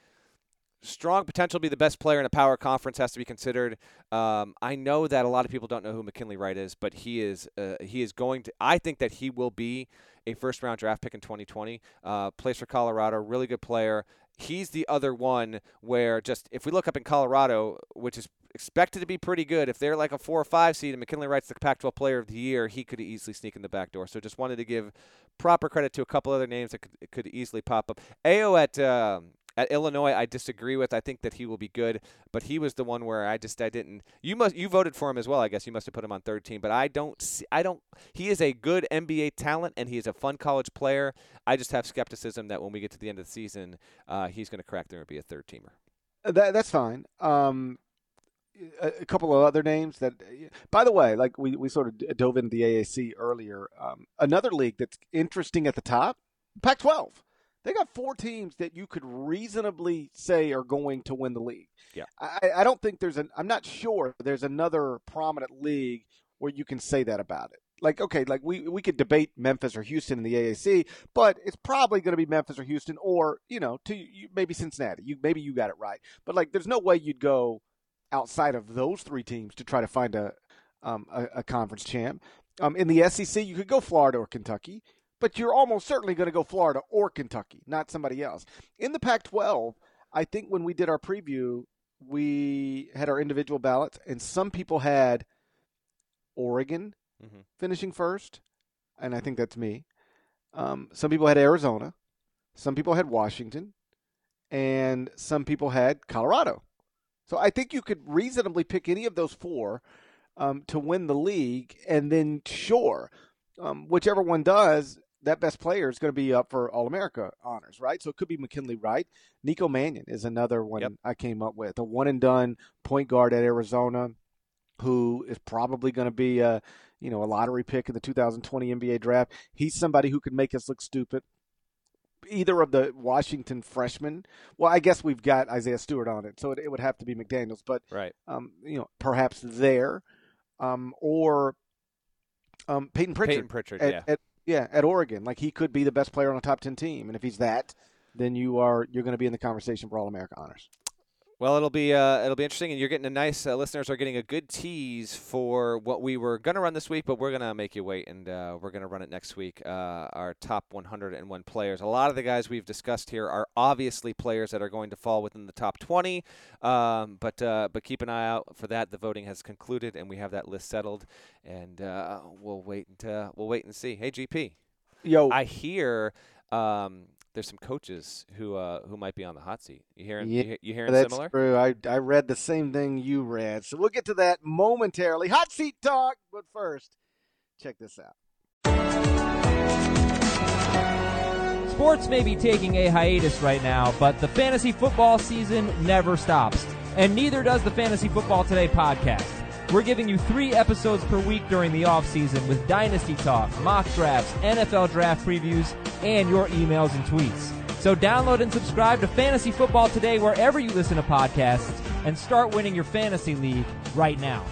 Speaker 1: strong potential to be the best player in a power conference has to be considered. Um, I know that a lot of people don't know who McKinley Wright is, but he is uh, he is going to. I think that he will be a first round draft pick in 2020. Uh, plays for Colorado, really good player. He's the other one where just if we look up in Colorado, which is expected to be pretty good, if they're like a four or five seed and McKinley Wright's the Pac-12 Player of the Year, he could easily sneak in the back door. So just wanted to give proper credit to a couple other names that could, could easily pop up. Ayo at um, at Illinois, I disagree with. I think that he will be good, but he was the one where I just I didn't. You must you voted for him as well. I guess you must have put him on third team, but I don't. See, I don't. He is a good NBA talent and he is a fun college player. I just have skepticism that when we get to the end of the season, uh, he's going to crack there and be a third teamer.
Speaker 2: That, that's fine. Um, a, a couple of other names that, by the way, like we, we sort of dove into the AAC earlier. Um, another league that's interesting at the top, Pac 12. They got four teams that you could reasonably say are going to win the league.
Speaker 1: Yeah.
Speaker 2: I, I don't think there's an, I'm not sure there's another prominent league where you can say that about it. Like, okay, like we, we could debate Memphis or Houston in the AAC, but it's probably going to be Memphis or Houston or, you know, to maybe Cincinnati. You, maybe you got it right. But like, there's no way you'd go outside of those three teams to try to find a, um, a, a conference champ. Um, in the SEC, you could go Florida or Kentucky but you're almost certainly going to go Florida or Kentucky, not somebody else. In the Pac 12, I think when we did our preview, we had our individual ballots, and some people had Oregon mm-hmm. finishing first, and I think that's me. Um, some people had Arizona, some people had Washington, and some people had Colorado. So I think you could reasonably pick any of those four um, to win the league, and then sure, um, whichever one does, that best player is going to be up for All America honors, right? So it could be McKinley Wright. Nico Mannion is another one yep. I came up with, a one and done point guard at Arizona, who is probably going to be a you know a lottery pick in the 2020 NBA draft. He's somebody who could make us look stupid. Either of the Washington freshmen. Well, I guess we've got Isaiah Stewart on it, so it, it would have to be McDaniels. But
Speaker 1: right,
Speaker 2: um, you know, perhaps there, um, or um, Payton Pritchard.
Speaker 1: Payton Pritchard,
Speaker 2: at,
Speaker 1: yeah.
Speaker 2: At, yeah, at Oregon, like he could be the best player on a top ten team, and if he's that, then you are you're going to be in the conversation for All America honors.
Speaker 1: Well, it'll be uh, it'll be interesting, and you're getting a nice uh, listeners are getting a good tease for what we were going to run this week, but we're going to make you wait, and uh, we're going to run it next week. Uh, our top 101 players. A lot of the guys we've discussed here are obviously players that are going to fall within the top 20, um, but uh, but keep an eye out for that. The voting has concluded, and we have that list settled, and uh, we'll wait and we'll wait and see. Hey, GP.
Speaker 2: Yo,
Speaker 1: I hear. Um, there's some coaches who uh, who might be on the hot seat. You hearing?
Speaker 2: Yeah,
Speaker 1: you, you hearing
Speaker 2: that's
Speaker 1: similar?
Speaker 2: True. I I read the same thing you read, so we'll get to that momentarily. Hot seat talk, but first, check this out.
Speaker 3: Sports may be taking a hiatus right now, but the fantasy football season never stops, and neither does the Fantasy Football Today podcast. We're giving you three episodes per week during the offseason with Dynasty Talk, mock drafts, NFL draft previews, and your emails and tweets. So download and subscribe to Fantasy Football today wherever you listen to podcasts and start winning your fantasy league right now.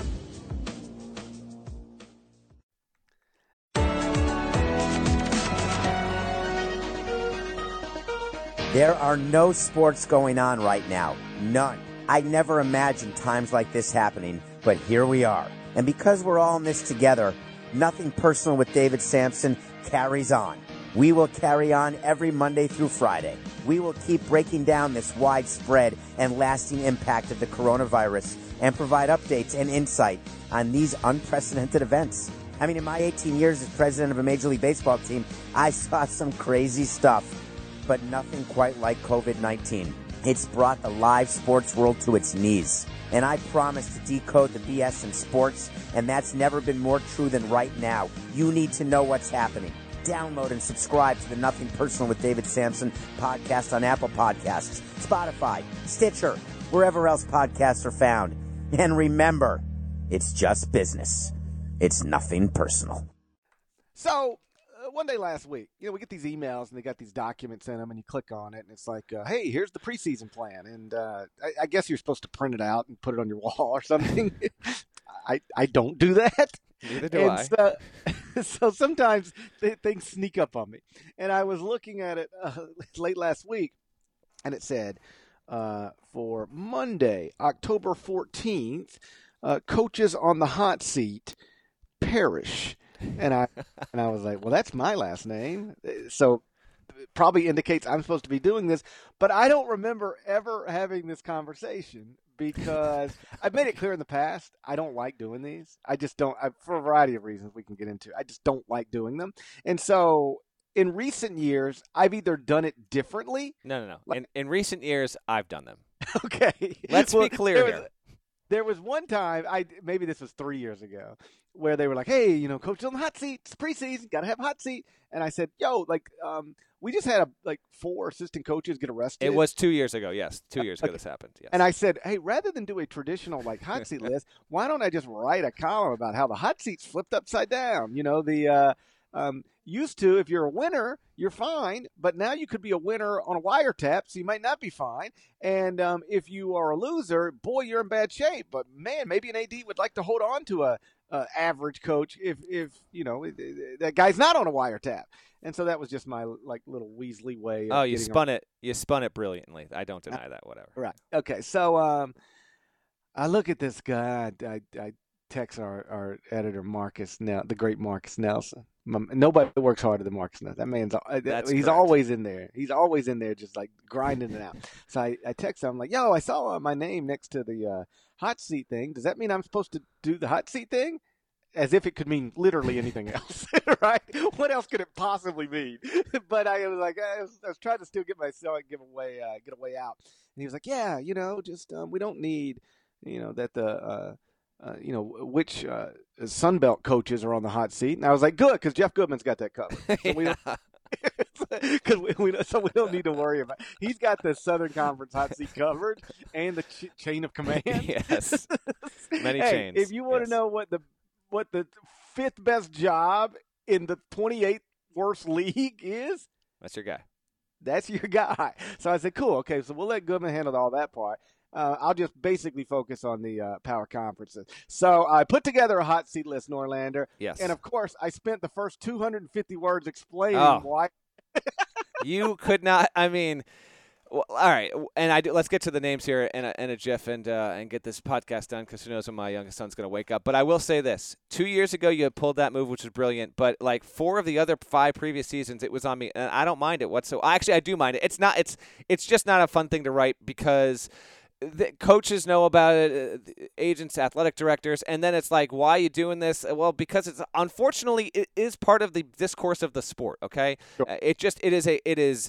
Speaker 4: There are no sports going on right now. None. I never imagined times like this happening but here we are. And because we're all in this together, nothing personal with David Samson carries on. We will carry on every Monday through Friday. We will keep breaking down this widespread and lasting impact of the coronavirus and provide updates and insight on these unprecedented events. I mean, in my 18 years as president of a Major League Baseball team, I saw some crazy stuff, but nothing quite like COVID 19. It's brought the live sports world to its knees. And I promise to decode the BS in sports, and that's never been more true than right now. You need to know what's happening. Download and subscribe to the Nothing Personal with David Samson podcast on Apple Podcasts, Spotify, Stitcher, wherever else podcasts are found. And remember, it's just business. It's nothing personal.
Speaker 2: So, one day last week, you know, we get these emails and they got these documents in them, and you click on it, and it's like, uh, "Hey, here's the preseason plan," and uh, I, I, guess you're supposed to print it out and put it on your wall or something. I I don't do that.
Speaker 1: Neither do and I.
Speaker 2: So, so sometimes things sneak up on me, and I was looking at it uh, late last week, and it said uh, for Monday, October fourteenth, uh, coaches on the hot seat, Parrish and I and I was like, well, that's my last name, so probably indicates I'm supposed to be doing this. But I don't remember ever having this conversation because I've made it clear in the past I don't like doing these. I just don't, I, for a variety of reasons we can get into. I just don't like doing them, and so. In recent years, I've either done it differently.
Speaker 1: No, no, no. Like, in, in recent years, I've done them.
Speaker 2: Okay.
Speaker 1: Let's well, be clear
Speaker 2: there
Speaker 1: here.
Speaker 2: Was, there was one time, I maybe this was three years ago, where they were like, "Hey, you know, coach on the hot seat. It's preseason. Got to have hot seat." And I said, "Yo, like, um, we just had a, like four assistant coaches get arrested.
Speaker 1: It was two years ago. Yes, two years ago
Speaker 2: Okay.
Speaker 1: this happened. Yes.
Speaker 2: And I said, hey, rather than do a traditional like hot seat list, why don't I just write a column about how the hot seat's flipped upside down? You know, the uh, um, used to, if you're a winner, you're fine, but now you could be a winner on a wiretap, so you might not be fine. And um, if you are a loser, boy, you're in bad shape. But man, maybe an AD would like to hold on to a, a average coach if if you know that guy's not on a wiretap. And so that was just my like little Weasley way. Of
Speaker 1: oh, you spun it. You spun it brilliantly. I don't deny that. Whatever.
Speaker 2: Right. Okay. So um, I look at this guy. I, I, I text our, our editor Marcus now, the great Marcus Nelson. My- Nobody works harder than Marcus Nelson. That man's uh,
Speaker 1: That's
Speaker 2: he's
Speaker 1: correct.
Speaker 2: always in there. He's always in there, just like grinding it out. So I, I text him I'm like, "Yo, I saw uh, my name next to the uh, hot seat thing. Does that mean I'm supposed to do the hot seat thing?" As if it could mean literally anything else, right? What else could it possibly mean? but I was like, I was, I was trying to still get myself and give away, uh, get a way out. And he was like, "Yeah, you know, just um, we don't need, you know, that the, uh, uh, you know, which uh, Sunbelt coaches are on the hot seat." And I was like, "Good, because Jeff Goodman's got that covered. So we don't, because we, we don't- so we don't need to worry about. He's got the Southern Conference hot seat covered and the ch- chain of command.
Speaker 1: yes. Many
Speaker 2: Hey,
Speaker 1: chains,
Speaker 2: If you want
Speaker 1: yes.
Speaker 2: to know what the what the fifth best job in the 28th worst league is,
Speaker 1: That's your guy.
Speaker 2: that's your guy. So I said, cool. Okay, so we'll let Goodman handle all that part. Uh, I'll just basically focus on the uh, power conferences. So I put together a hot seat list, Norlander,
Speaker 1: Yes.
Speaker 2: and of course I spent the first 250 words explaining
Speaker 1: Oh.
Speaker 2: why.
Speaker 1: you could not. I mean, well, all right. And I do, let's get to the names here in a, in a jiff and uh, and get this podcast done because who knows when my youngest son's going to wake up. But I will say this: two years ago, you had pulled that move, which was brilliant. But like four of the other five previous seasons, it was on me, and I don't mind it whatsoever. Actually, I do mind it. It's not. It's it's just not a fun thing to write because. The coaches know about it, uh, agents, athletic directors, and then it's like, why are you doing this? Well, because it's unfortunately it is part of the discourse of the sport. Okay,
Speaker 2: Sure.
Speaker 1: Uh, it just it is a it is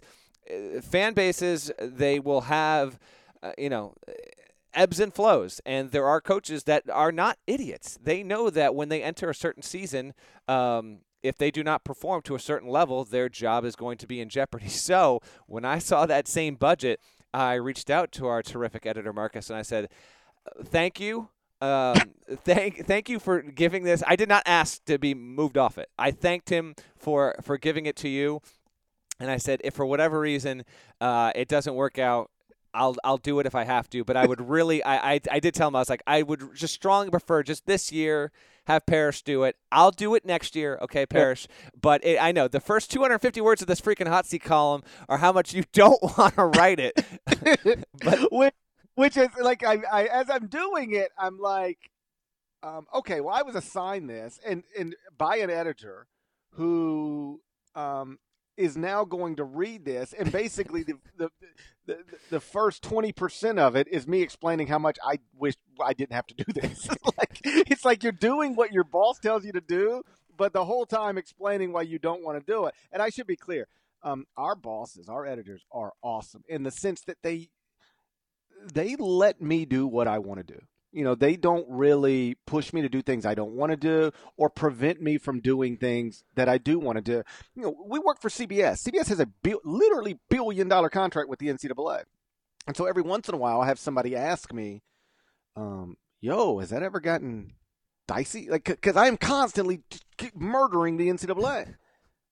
Speaker 1: fan bases they will have uh, you know uh, ebbs and flows. And there are coaches that are not idiots. They know that when they enter a certain season um, if they do not perform to a certain level their job is going to be in jeopardy. So when i saw that same budget i reached out to our terrific editor marcus and i said thank you. Um, thank thank you for giving this. I did not ask to be moved off it. I thanked him for for giving it to you and I said, if for whatever reason uh, it doesn't work out, I'll I'll do it if I have to. But I would really, I, I I did tell him I was like, I would just strongly prefer just this year have Parrish do it. I'll do it next year, okay, Parrish. But it, I know the first 250 words of this freaking hot seat column are how much you don't want to write it. but
Speaker 2: which, which is like I, I as I'm doing it, I'm like, um, okay, well, I was assigned this, and and by an editor who um, is now going to read this, and basically the the the, the first twenty percent of it is me explaining how much I wish I didn't have to do this. like it's like you're doing what your boss tells you to do, but the whole time explaining why you don't want to do it. And I should be clear. Um, our bosses, our editors are awesome in the sense that they they let me do what I want to do. You know, they don't really push me to do things I don't want to do or prevent me from doing things that I do want to do. You know, we work for CBS. CBS has a bil- literally billion dollar contract with the NCAA. And so every once in a while, I have somebody ask me, um, yo, has that ever gotten dicey? Like, because I am constantly murdering the NCAA.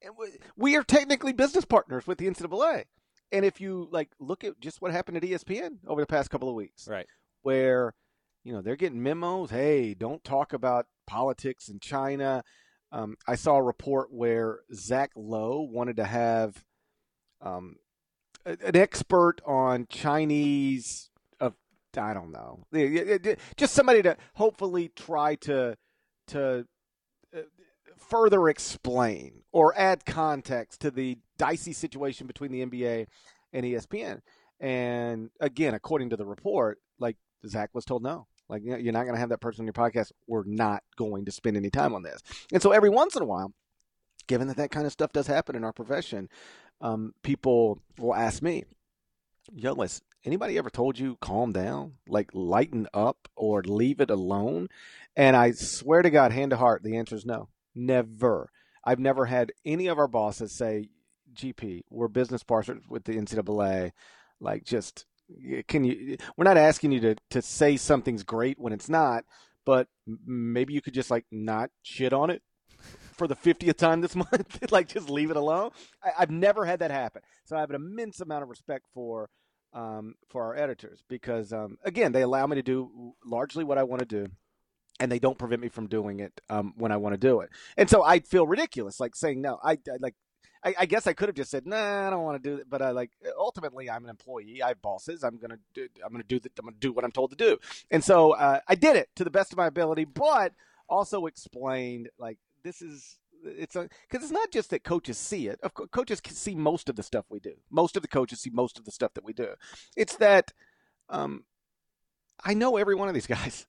Speaker 2: And we- are technically business partners with the NCAA. And if you like look at just what happened at ESPN over the past couple of weeks,
Speaker 1: right,
Speaker 2: where you know they're getting memos, hey, don't talk about politics in China. Um, I saw a report where Zach Lowe wanted to have um, an expert on Chinese of I don't know, just somebody to hopefully try to to uh, further explain or add context to the dicey situation between the NBA and ESPN. And again, according to the report, like Zach was told no. Like you're not going to have that person on your podcast. We're not going to spend any time on this. And so every once in a while, given that that kind of stuff does happen in our profession, um, people will ask me, "Yo, Liz, anybody ever told you calm down, like lighten up, or leave it alone?" And I swear to God, hand to heart, the answer is no. Never. I've never had any of our bosses say, GP, we're business partners with the NCAA. Like, just can you? We're not asking you to to say something's great when it's not, but maybe you could just like not shit on it for the 50th time this month. like, just leave it alone. I, have never had that happen. So I have an immense amount of respect for um, for our editors because, um, again, they allow me to do largely what I want to do. And they don't prevent me from doing it um, when I want to do it, and so I feel ridiculous, like saying no. I, I like I, I, guess I could have just said, "Nah, I don't want to do it." But I like ultimately, I'm an employee. I have bosses. I'm gonna do. I'm gonna do. The, I'm gonna do what I'm told to do. And so uh, I did it to the best of my ability, but also explained like this is it's because it's not just that coaches see it. Of coaches can see most of the stuff we do. Most of the coaches see most of the stuff that we do. It's that um, I know every one of these guys.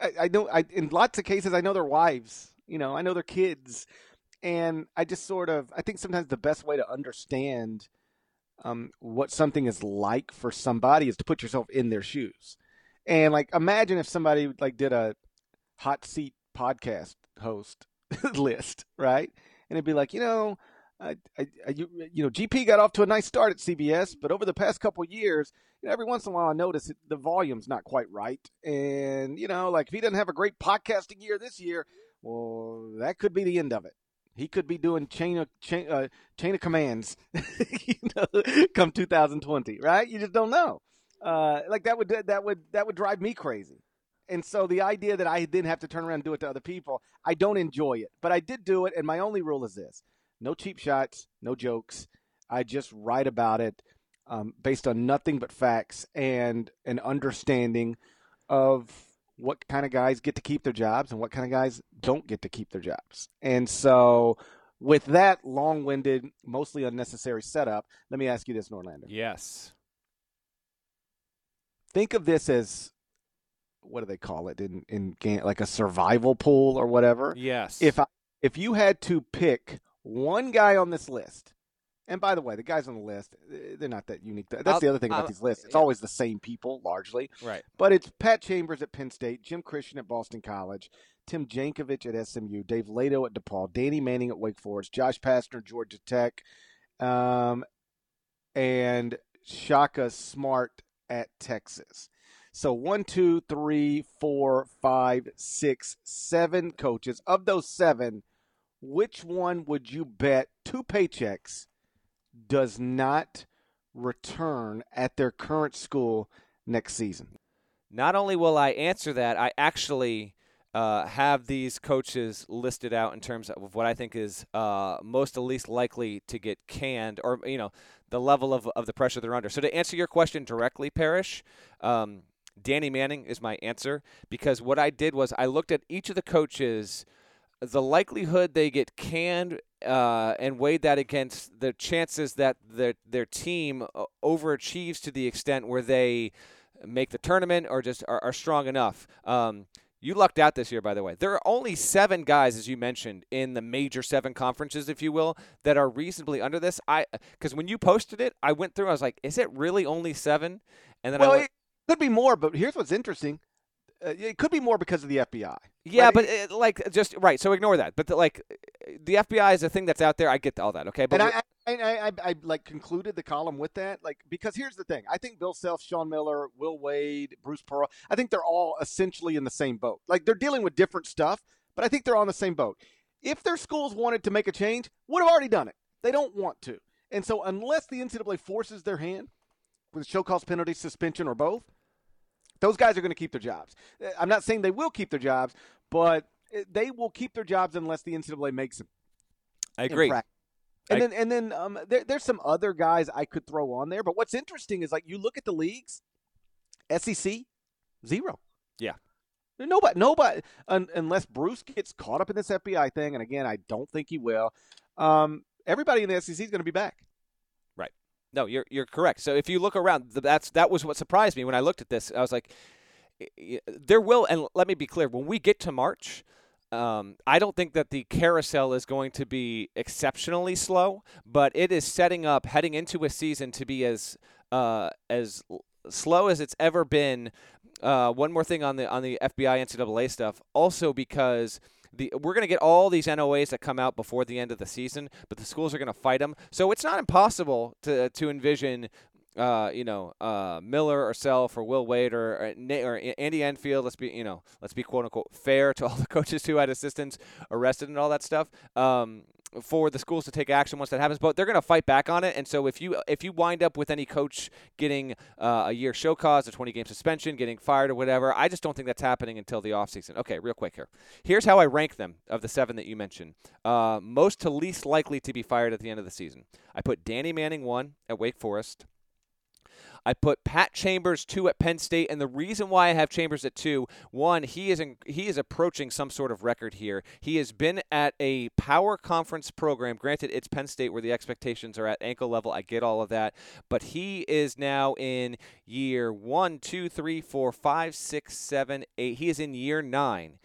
Speaker 2: I, I know. I in lots of cases, I know their wives. You know, I know their kids, and I just sort of. I think sometimes the best way to understand um, what something is like for somebody is to put yourself in their shoes. And like, imagine if somebody like did a hot seat podcast host list, right? And it'd be like, you know, I, I, you, you know, GP got off to a nice start at CBS, but over the past couple years, you know, every once in a while I notice the volume's not quite right. And, you know, like if he doesn't have a great podcasting year this year, well, that could be the end of it. He could be doing chain of chain, uh, chain of commands, you know, come 2020, right? You just don't know. Uh, like that would that would that would drive me crazy. And so the idea that I didn't have to turn around and do it to other people, I don't enjoy it. But I did do it, and my only rule is this no cheap shots, no jokes. I just write about it um, based on nothing but facts and an understanding of what kind of guys get to keep their jobs and what kind of guys don't get to keep their jobs. And so, with that long winded, mostly unnecessary setup, let me ask you this, Norlander.
Speaker 1: Yes.
Speaker 2: Think of this as what do they call it in in like a survival pool or whatever.
Speaker 1: Yes.
Speaker 2: If I, if you had to pick one guy on this list, and by the way, the guys on the list eh, they're not that unique. That's I'll, the other thing about I'll, these lists. It's yeah. always the same people largely.
Speaker 1: Right.
Speaker 2: But it's Pat Chambers at Penn State, Jim Christian at Boston College, Tim Jankovich at SMU, Dave Leitao at DePaul, Danny Manning at Wake Forest, Josh Pastner at Georgia Tech, um, and Shaka Smart at Texas. So one, two, three, four, five, six, seven coaches. Of those seven, which one would you bet two paychecks does not return at their current school next season?
Speaker 1: Not only will I answer that, I actually uh, have these coaches listed out in terms of what I think is uh, most the least likely to get canned, or you know, the level of of the pressure they're under. So to answer your question directly, Parrish, um, Danny Manning is my answer because what I did was I looked at each of the coaches, the likelihood they get canned, uh, and weighed that against the chances that their their team uh, overachieves to the extent where they make the tournament or just are, are strong enough. Um, you lucked out this year, by the way. There are only seven guys, as you mentioned, in the major seven conferences, if you will, that are reasonably under this. I because when you posted it, I went through. I was like, "Is it really only seven? And then
Speaker 2: well,
Speaker 1: I went,
Speaker 2: could be more, but here's what's interesting. Uh, it could be more because of the FBI.
Speaker 1: Yeah, right? but it, like just right. So ignore that. But the, like the FBI is a thing that's out there. I get all that. Okay,
Speaker 2: but and I, I, I, I, like concluded the column with that, like because here's the thing. I think Bill Self, Sean Miller, Will Wade, Bruce Pearl. I think they're all essentially in the same boat. Like they're dealing with different stuff, but I think they're on the same boat. If their schools wanted to make a change, would have already done it. They don't want to, and so unless the NCAA forces their hand with show cause penalty, suspension, or both, those guys are going to keep their jobs. Uh, I'm not saying they will keep their jobs, but uh, they will keep their jobs unless the NCAA makes them.
Speaker 1: I agree. And
Speaker 2: I, then and then um, there, there's some other guys I could throw on there, but what's interesting is like you look at the leagues, SEC zero.
Speaker 1: Yeah.
Speaker 2: Nobody, nobody, un, unless Bruce gets caught up in this FBI thing, and again, I don't think he will. Um, everybody in the SEC is going to be back.
Speaker 1: No, you're you're correct. So if you look around, that's that was what surprised me when I looked at this. I was like, there will, and let me be clear: when we get to March, um, I don't think that the carousel is going to be exceptionally slow, but it is setting up heading into a season to be as uh, as slow as it's ever been. Uh, one more thing on the on the FBI NCAA stuff, also because the we're going to get all these NOAs that come out before the end of the season, but the schools are going to fight them. So it's not impossible to to envision uh, you know, uh, Miller or Self or Will Wade or, or, or Andy Enfield. Let's be, you know, let's be quote unquote fair to all the coaches who had assistants arrested and all that stuff. Um, for the schools to take action once that happens, but they're going to fight back on it. And so if you if you wind up with any coach getting uh, a year show cause, a 20 game suspension, getting fired or whatever, I just don't think that's happening until the offseason. Okay, real quick here. Here's how I rank them of the seven that you mentioned. Uh, most to least likely to be fired at the end of the season. I put Danny Manning one at Wake Forest. I put Pat Chambers two at Penn State, and the reason why I have Chambers at two, one, he is in, he is approaching some sort of record here. He has been at a power conference program. Granted, it's Penn State where the expectations are at ankle level. I get all of that, but he is now in year one, two, three, four, five, six, seven, eight. He is in year nine.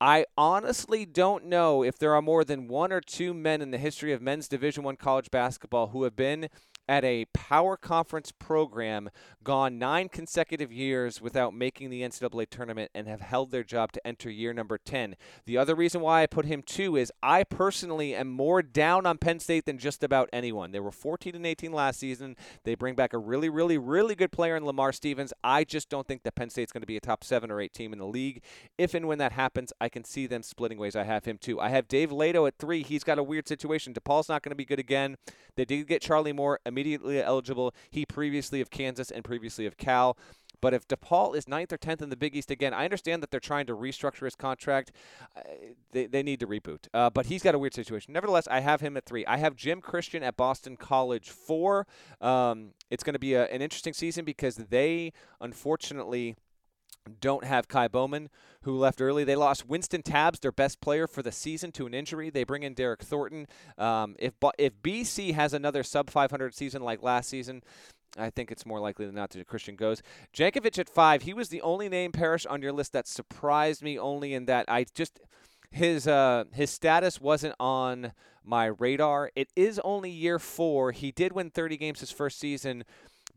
Speaker 1: I honestly don't know if there are more than one or two men in the history of men's Division One college basketball who have been at a power conference program, gone nine consecutive years without making the NCAA tournament, and have held their job to enter year number 10. The other reason why I put him two is I personally am more down on Penn State than just about anyone. They were 14 and 18 last season. They bring back a really, really, really good player in Lamar Stevens. I just don't think that Penn State's going to be a top seven or eight team in the league. If and when that happens, I can see them splitting ways. I have him too. I have Dave Leitao at three. He's got a weird situation. DePaul's not going to be good again. They did get Charlie Moore immediately eligible. He previously of Kansas and previously of Cal. But if DePaul is ninth or 10th in the Big East again, I understand that they're trying to restructure his contract. Uh, they, they need to reboot. Uh, but he's got a weird situation. Nevertheless, I have him at three. I have Jim Christian at Boston College four. Um, it's going to be a, an interesting season because they, unfortunately, don't have Ky Bowman, who left early. They lost Wynston Tabbs, their best player for the season, to an injury. They bring in Derryck Thornton. Um, if if BC has another sub 500 season like last season, I think it's more likely than not that Christian goes. Jankovich at five. He was the only name Parrish on your list that surprised me. Only in that I just his uh, his status wasn't on my radar. It is only year four. He did win 30 games his first season.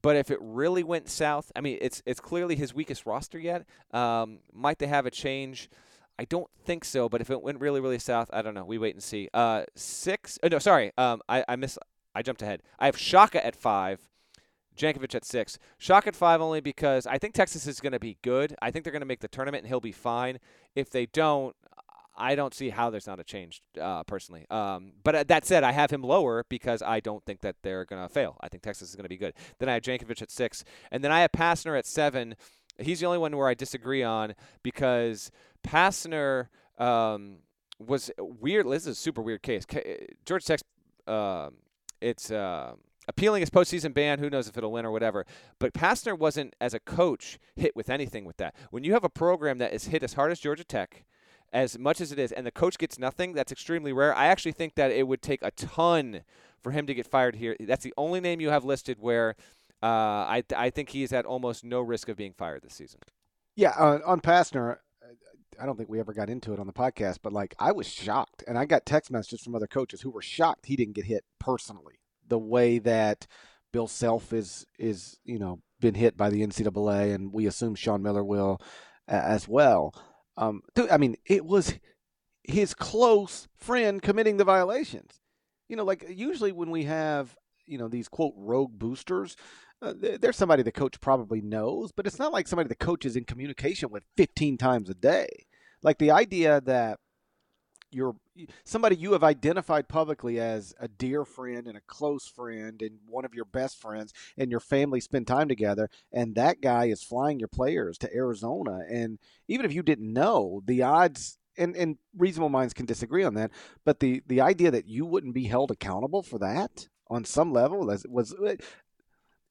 Speaker 1: But if it really went south, I mean, it's it's clearly his weakest roster yet. Um, might they have a change? I don't think so. But if it went really really south, I don't know. We wait and see. Uh, six. Oh, no, sorry. Um, I I miss. I jumped ahead. I have Shaka at five. Jankovich at six. Shock at five only because I think Texas is going to be good. I think they're going to make the tournament and he'll be fine. If they don't, I don't see how there's not a change uh, personally. Um, but uh, that said, I have him lower because I don't think that they're going to fail. I think Texas is going to be good. Then I have Jankovich at six, and then I have Pastner at seven. He's the only one where I disagree on because Pastner um, was weird. This is a super weird case. Georgia Tech, uh, it's uh, appealing his postseason ban. Who knows if it'll win or whatever. But Pastner wasn't, as a coach, hit with anything with that. When you have a program that is hit as hard as Georgia Tech as much as it is, and the coach gets nothing, that's extremely rare. I actually think that it would take a ton for him to get fired here. That's the only name you have listed where uh, I, I think he is at almost no risk of being fired this season.
Speaker 2: Yeah, uh, on Pastner, I don't think we ever got into it on the podcast, but like I was shocked, and I got text messages from other coaches who were shocked he didn't get hit personally. The way that Bill Self is is you know been hit by the NCAA, and we assume Sean Miller will uh, as well. Um, I mean, it was his close friend committing the violations. You know, like usually when we have you know these quote rogue boosters, uh, there's somebody the coach probably knows, but it's not like somebody the coach is in communication with 15 times a day. Like the idea that you're somebody you have identified publicly as a dear friend and a close friend and one of your best friends and your family spend time together and that guy is flying your players to Arizona and even if you didn't know the odds and, and reasonable minds can disagree on that but the the idea that you wouldn't be held accountable for that on some level was, was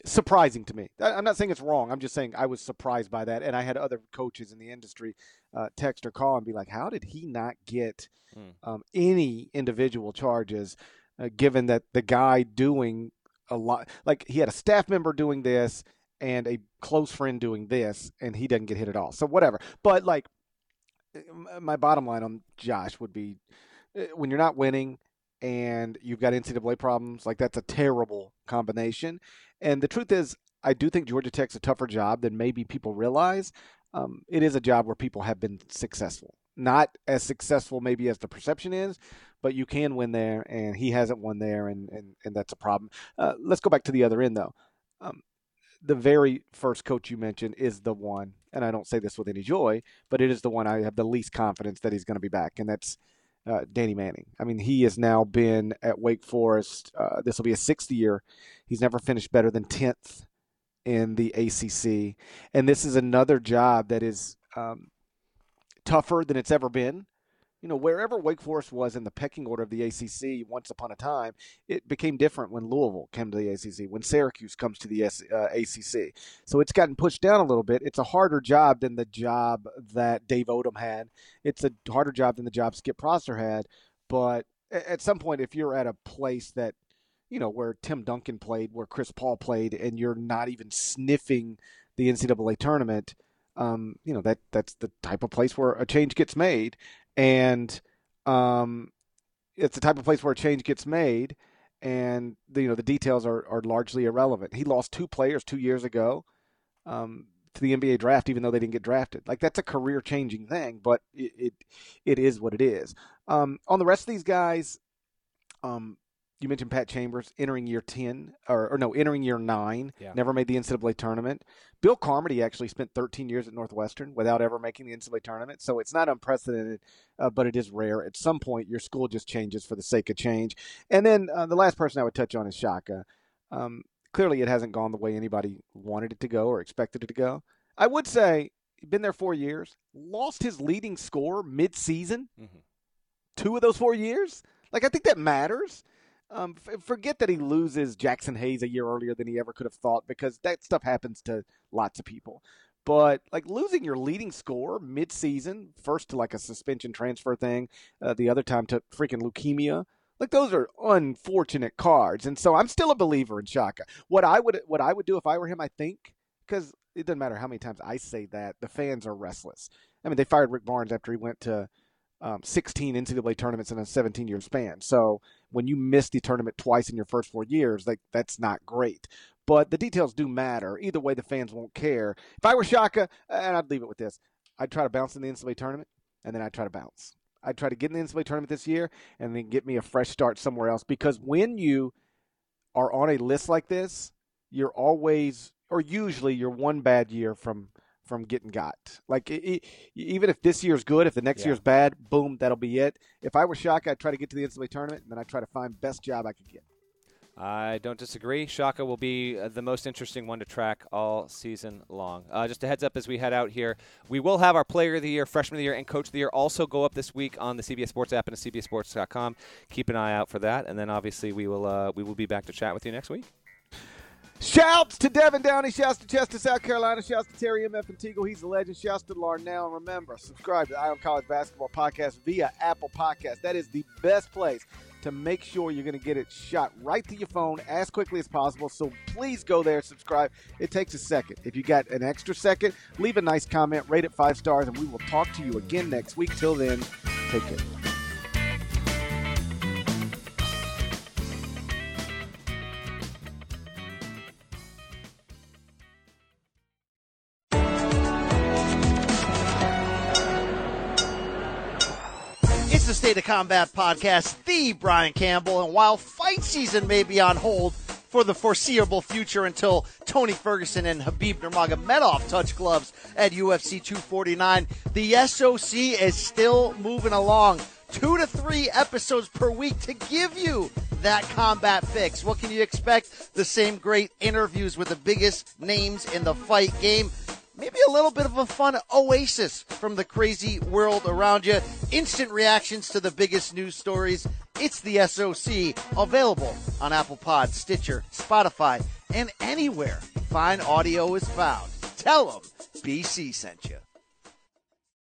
Speaker 2: surprising to me. I'm not saying it's wrong. I'm just saying I was surprised by that. And I had other coaches in the industry uh, text or call and be like, how did he not get mm. um, any individual charges uh, given that the guy doing a lot, like he had a staff member doing this and a close friend doing this and he doesn't get hit at all. So whatever. But like my bottom line on Josh would be uh, when you're not winning and you've got NCAA problems, like that's a terrible combination. And the truth is, I do think Georgia Tech's a tougher job than maybe people realize. Um, it is a job where people have been successful. not as successful maybe as the perception is, but you can win there, and he hasn't won there, and and, and that's a problem. Uh, let's go back to the other end though. Um, the very first coach you mentioned is the one, and I don't say this with any joy, but it is the one I have the least confidence that he's going to be back, and that's uh, Danny Manning. I mean, he has now been at Wake Forest. Uh, this will be his sixth year. He's never finished better than tenth in the ACC, and this is another job that is um, tougher than it's ever been you know, wherever Wake Forest was in the pecking order of the ACC once upon a time, it became different when Louisville came to the ACC, when Syracuse comes to the uh, ACC. So it's gotten pushed down a little bit. It's a harder job than the job that Dave Odom had. It's a harder job than the job Skip Prosser had. But at some point, if you're at a place that, you know, where Tim Duncan played, where Chris Paul played, and you're not even sniffing the NCAA tournament, um, you know that that's the type of place where a change gets made and um, it's the type of place where a change gets made, and the, you know the details are are largely irrelevant. He lost two players two years ago um, to the NBA draft, even though they didn't get drafted. Like that's a career changing thing, but it, it, it is what it is. Um, on the rest of these guys, um, you mentioned Pat Chambers entering year 10, or, or no, entering year 9, yeah. never made the NCAA tournament. Bill Carmody actually spent 13 years at Northwestern without ever making the NCAA tournament. So it's not unprecedented, uh, but it is rare. At some point, your school just changes for the sake of change. And then uh, the last person I would touch on is Shaka. Um, clearly, it hasn't gone the way anybody wanted it to go or expected it to go. I would say, been there four years, lost his leading score mid season, mm-hmm. two of those four years. Like, I think that matters. Um, f- forget that he loses Jaxson Hayes a year earlier than he ever could have thought because that stuff happens to lots of people. But like losing your leading score mid-season, first to like a suspension transfer thing, uh, the other time to freaking leukemia, like those are unfortunate cards. And so I'm still a believer in Shaka. What I would what I would do if I were him, I think, because it doesn't matter how many times I say that, the fans are restless. I mean, they fired Rick Barnes after he went to um, 16 NCAA tournaments in a 17 year span. So when you miss the tournament twice in your first four years, like that's not great. But the details do matter. Either way, the fans won't care. If I were Shaka, and I'd leave it with this, I'd try to bounce in the NCAA tournament, and then I'd try to bounce. I'd try to get in the NCAA tournament this year, and then get me a fresh start somewhere else. Because when you are on a list like this, you're always, or usually, you're one bad year from from getting got. Like it, it, even if this year's good, if the next yeah. year's bad, boom, that'll be it. If I were Shaka, I'd try to get to the NCAA tournament, and then I'd try to find best job I could get.
Speaker 1: I don't disagree. Shaka will be uh, the most interesting one to track all season long. Uh, just a heads up as we head out here, we will have our Player of the Year, Freshman of the Year, and Coach of the Year also go up this week on the CBS Sports app and at CBSSports.com. Keep an eye out for that, and then obviously we will uh, we will be back to chat with you next week.
Speaker 2: Shouts to Devin Downey. Shouts to Chester, South Carolina. Shouts to Terry M. F. and Teagle. He's a legend. Shouts to Larnell. And remember, subscribe to the Eye on College Basketball Podcast via Apple Podcast. That is the best place to make sure you're going to get it shot right to your phone as quickly as possible. So please go there, subscribe. It takes a second. If you got an extra second, leave a nice comment, rate it five stars, and we will talk to you again next week. Till then, take care.
Speaker 5: State of Combat podcast, the Brian Campbell. And while fight season may be on hold for the foreseeable future until Tony Ferguson and Khabib Nurmagomedov touch gloves at UFC 249, the SOC is still moving along. Two to three episodes per week to give you that combat fix. What can you expect? The same great interviews with the biggest names in the fight game maybe a little bit of a fun oasis from the crazy world around you. Instant reactions to the biggest news stories. It's the SOC, available on Apple Pod, Stitcher, Spotify, and anywhere fine audio is found. Tell them BC sent you.